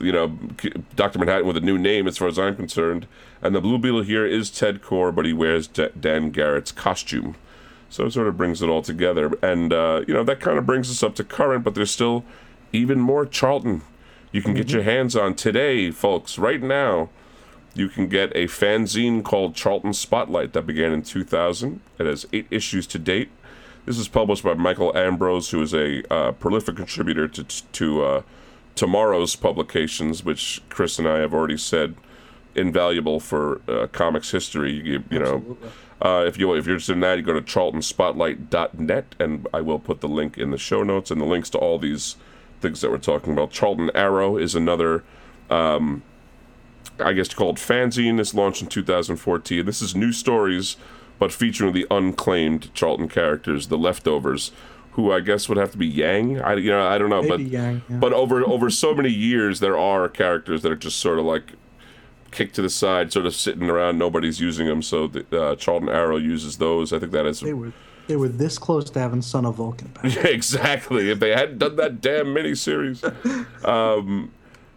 you know, Doctor Manhattan with a new name as far as I'm concerned. And the Blue Beetle here is Ted Kord, but he wears D- Dan Garrett's costume. So it sort of brings it all together, and uh, you know that kind of brings us up to current. But there's still even more Charlton you can get your hands on today, folks. Right now, you can get a fanzine called Charlton Spotlight that began in 2000. It has eight issues to date. This is published by Michael Ambrose, who is a uh, prolific contributor to to uh, TwoMorrows publications, which Chris and I have already said invaluable for uh, comics history. You, you know, uh, if you if you're interested in that, you go to charltonspotlight.net, and I will put the link in the show notes and the links to all these things that we're talking about. Charlton Arrow is another, um, I guess called fanzine. It's launched in 2014. This is new stories, but featuring the unclaimed Charlton characters, the leftovers, who I guess would have to be Yang. I you know I don't know, Maybe but Yang, yeah. but over over so many years, there are characters that are just sort of like kicked to the side, sort of sitting around. Nobody's using them, so the, uh, Charlton Arrow uses those. I think that is They were they were this close to having Son of Vulcan back. Exactly. If they hadn't done that damn miniseries. Um,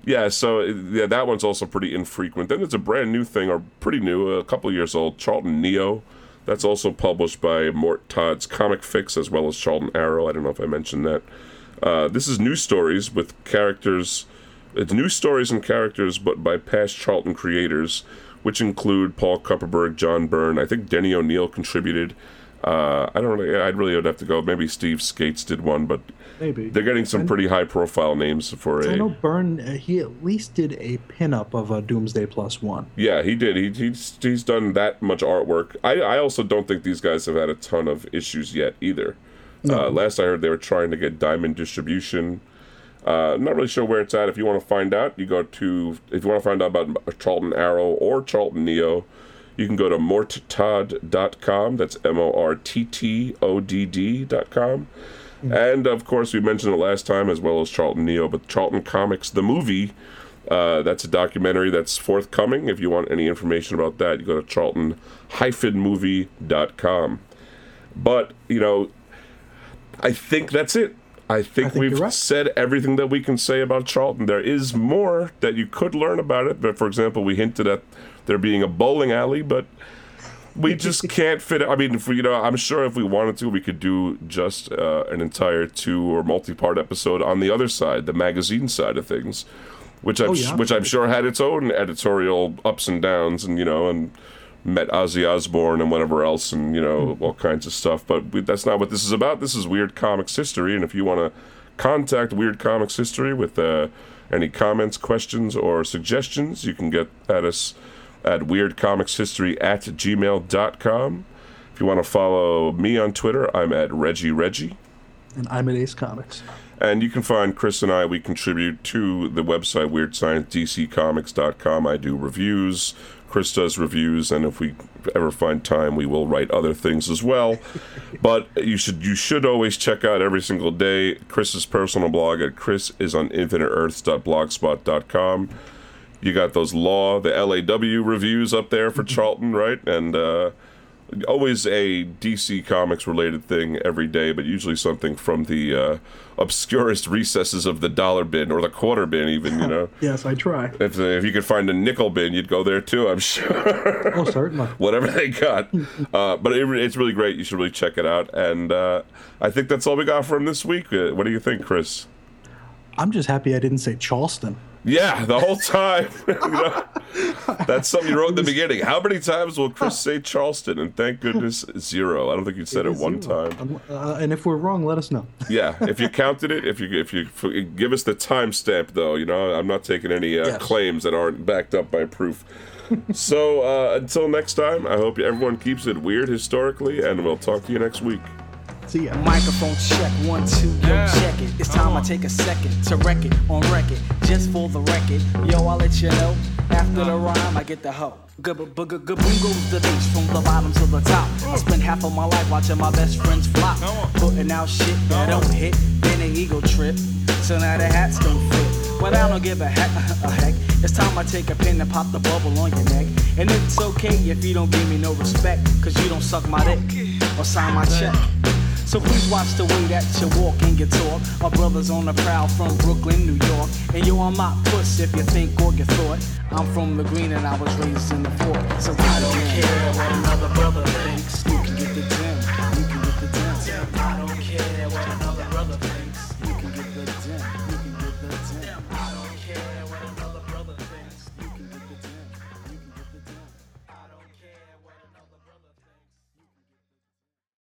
yeah, so yeah, that one's also pretty infrequent. Then there's a brand new thing, or pretty new, a couple years old, Charlton Neo. That's also published by Mort Todd's Comic Fix as well as Charlton Arrow. I don't know if I mentioned that. Uh, this is new stories with characters. It's new stories and characters, but by past Charlton creators, which include Paul Kupperberg, John Byrne. I think Denny O'Neil contributed. Uh, I don't really. I'd really would have to go. Maybe Steve Skeates did one, but Maybe. they're getting some pretty high profile names for I know a. Byrne. Uh, he at least did a pinup of a Doomsday Plus One. Yeah, he did. He, he's he's done that much artwork. I I also don't think these guys have had a ton of issues yet either. Uh, last I heard, they were trying to get Diamond distribution. Uh, not really sure where it's at. If you want to find out, you go to. If you want to find out about Charlton Arrow or Charlton Neo, you can go to morttodd.com. That's M O R T T O D D.com. And of course, we mentioned it last time as well as Charlton Neo, but Charlton Comics, the movie, uh, that's a documentary that's forthcoming. If you want any information about that, you go to charlton-movie.com. But, you know, I think that's it. I think, think we've right. said everything that we can say about Charlton. There is more that you could learn about it. But for example, we hinted at there being a bowling alley, but we just can't fit it. I mean, if we, you know, I'm sure if we wanted to, we could do just uh, an entire two or multi-part episode on the other side, the magazine side of things, which I'm Oh, yeah. which I'm sure had its own editorial ups and downs, and you know, and met Ozzy Osbourne and whatever else, and you know, all kinds of stuff. But we, that's not what this is about. This is Weird Comics History, and if you want to contact Weird Comics History with uh, any comments, questions, or suggestions, you can get at us at weirdcomicshistory at gmail.com. If you want to follow me on Twitter, I'm at Reggie Reggie. And I'm at Ace Comics. And you can find Chris and I, we contribute to the website WeirdScienceDCComics.com. I do reviews. Chris does reviews, and if we ever find time, we will write other things as well. but you should you should always check out every single day Chris's personal blog at Chris is on infiniteearths.blogspot.com. You got those law, the LAW reviews up there for Charlton, right? And uh, always a DC Comics related thing every day, but usually something from the uh, obscurest recesses of the dollar bin or the quarter bin, even. You know. yes, I try. If if you could find a nickel bin, you'd go there too. I'm sure. Oh, certainly. Whatever they got, uh, but it, it's really great. You should really check it out. And uh, I think that's all we got from this week. Uh, what do you think, Chris? I'm just happy I didn't say Charleston. Yeah, the whole time. you know, that's something you wrote in the beginning. How many times will Chris say Charleston? And thank goodness, zero. I don't think you said it, it one zero. time. Uh, and if we're wrong, let us know. yeah, if you counted it, if you if you give us the timestamp, though, you know, I'm not taking any uh, Yes. claims that aren't backed up by proof. so uh, until next time, I hope everyone keeps it weird historically, and we'll talk to you next week. See ya. Microphone check, one, two, yo, check it. It's time I take a second to wreck it on record, just for the record. Yo, I'll let you know. After the rhyme, I get the hoe. Good, good, good, boom goes the bass from the bottom to the top. I spend half of my life watching my best friends flop, putting out shit that don't hit, then an ego trip. So now the hats don't fit. But I don't give a heck, a heck. It's time I take a pin and pop the bubble on your neck. And it's okay if you don't give me no respect, cause you don't suck my dick or sign my check. So please watch the way that you walk and you talk. Our brothers on the prowl from Brooklyn, New York. And yo, I'm not puss if you think or you thought. I'm from the green and I was raised in the fort. So I don't care what another brother thinks.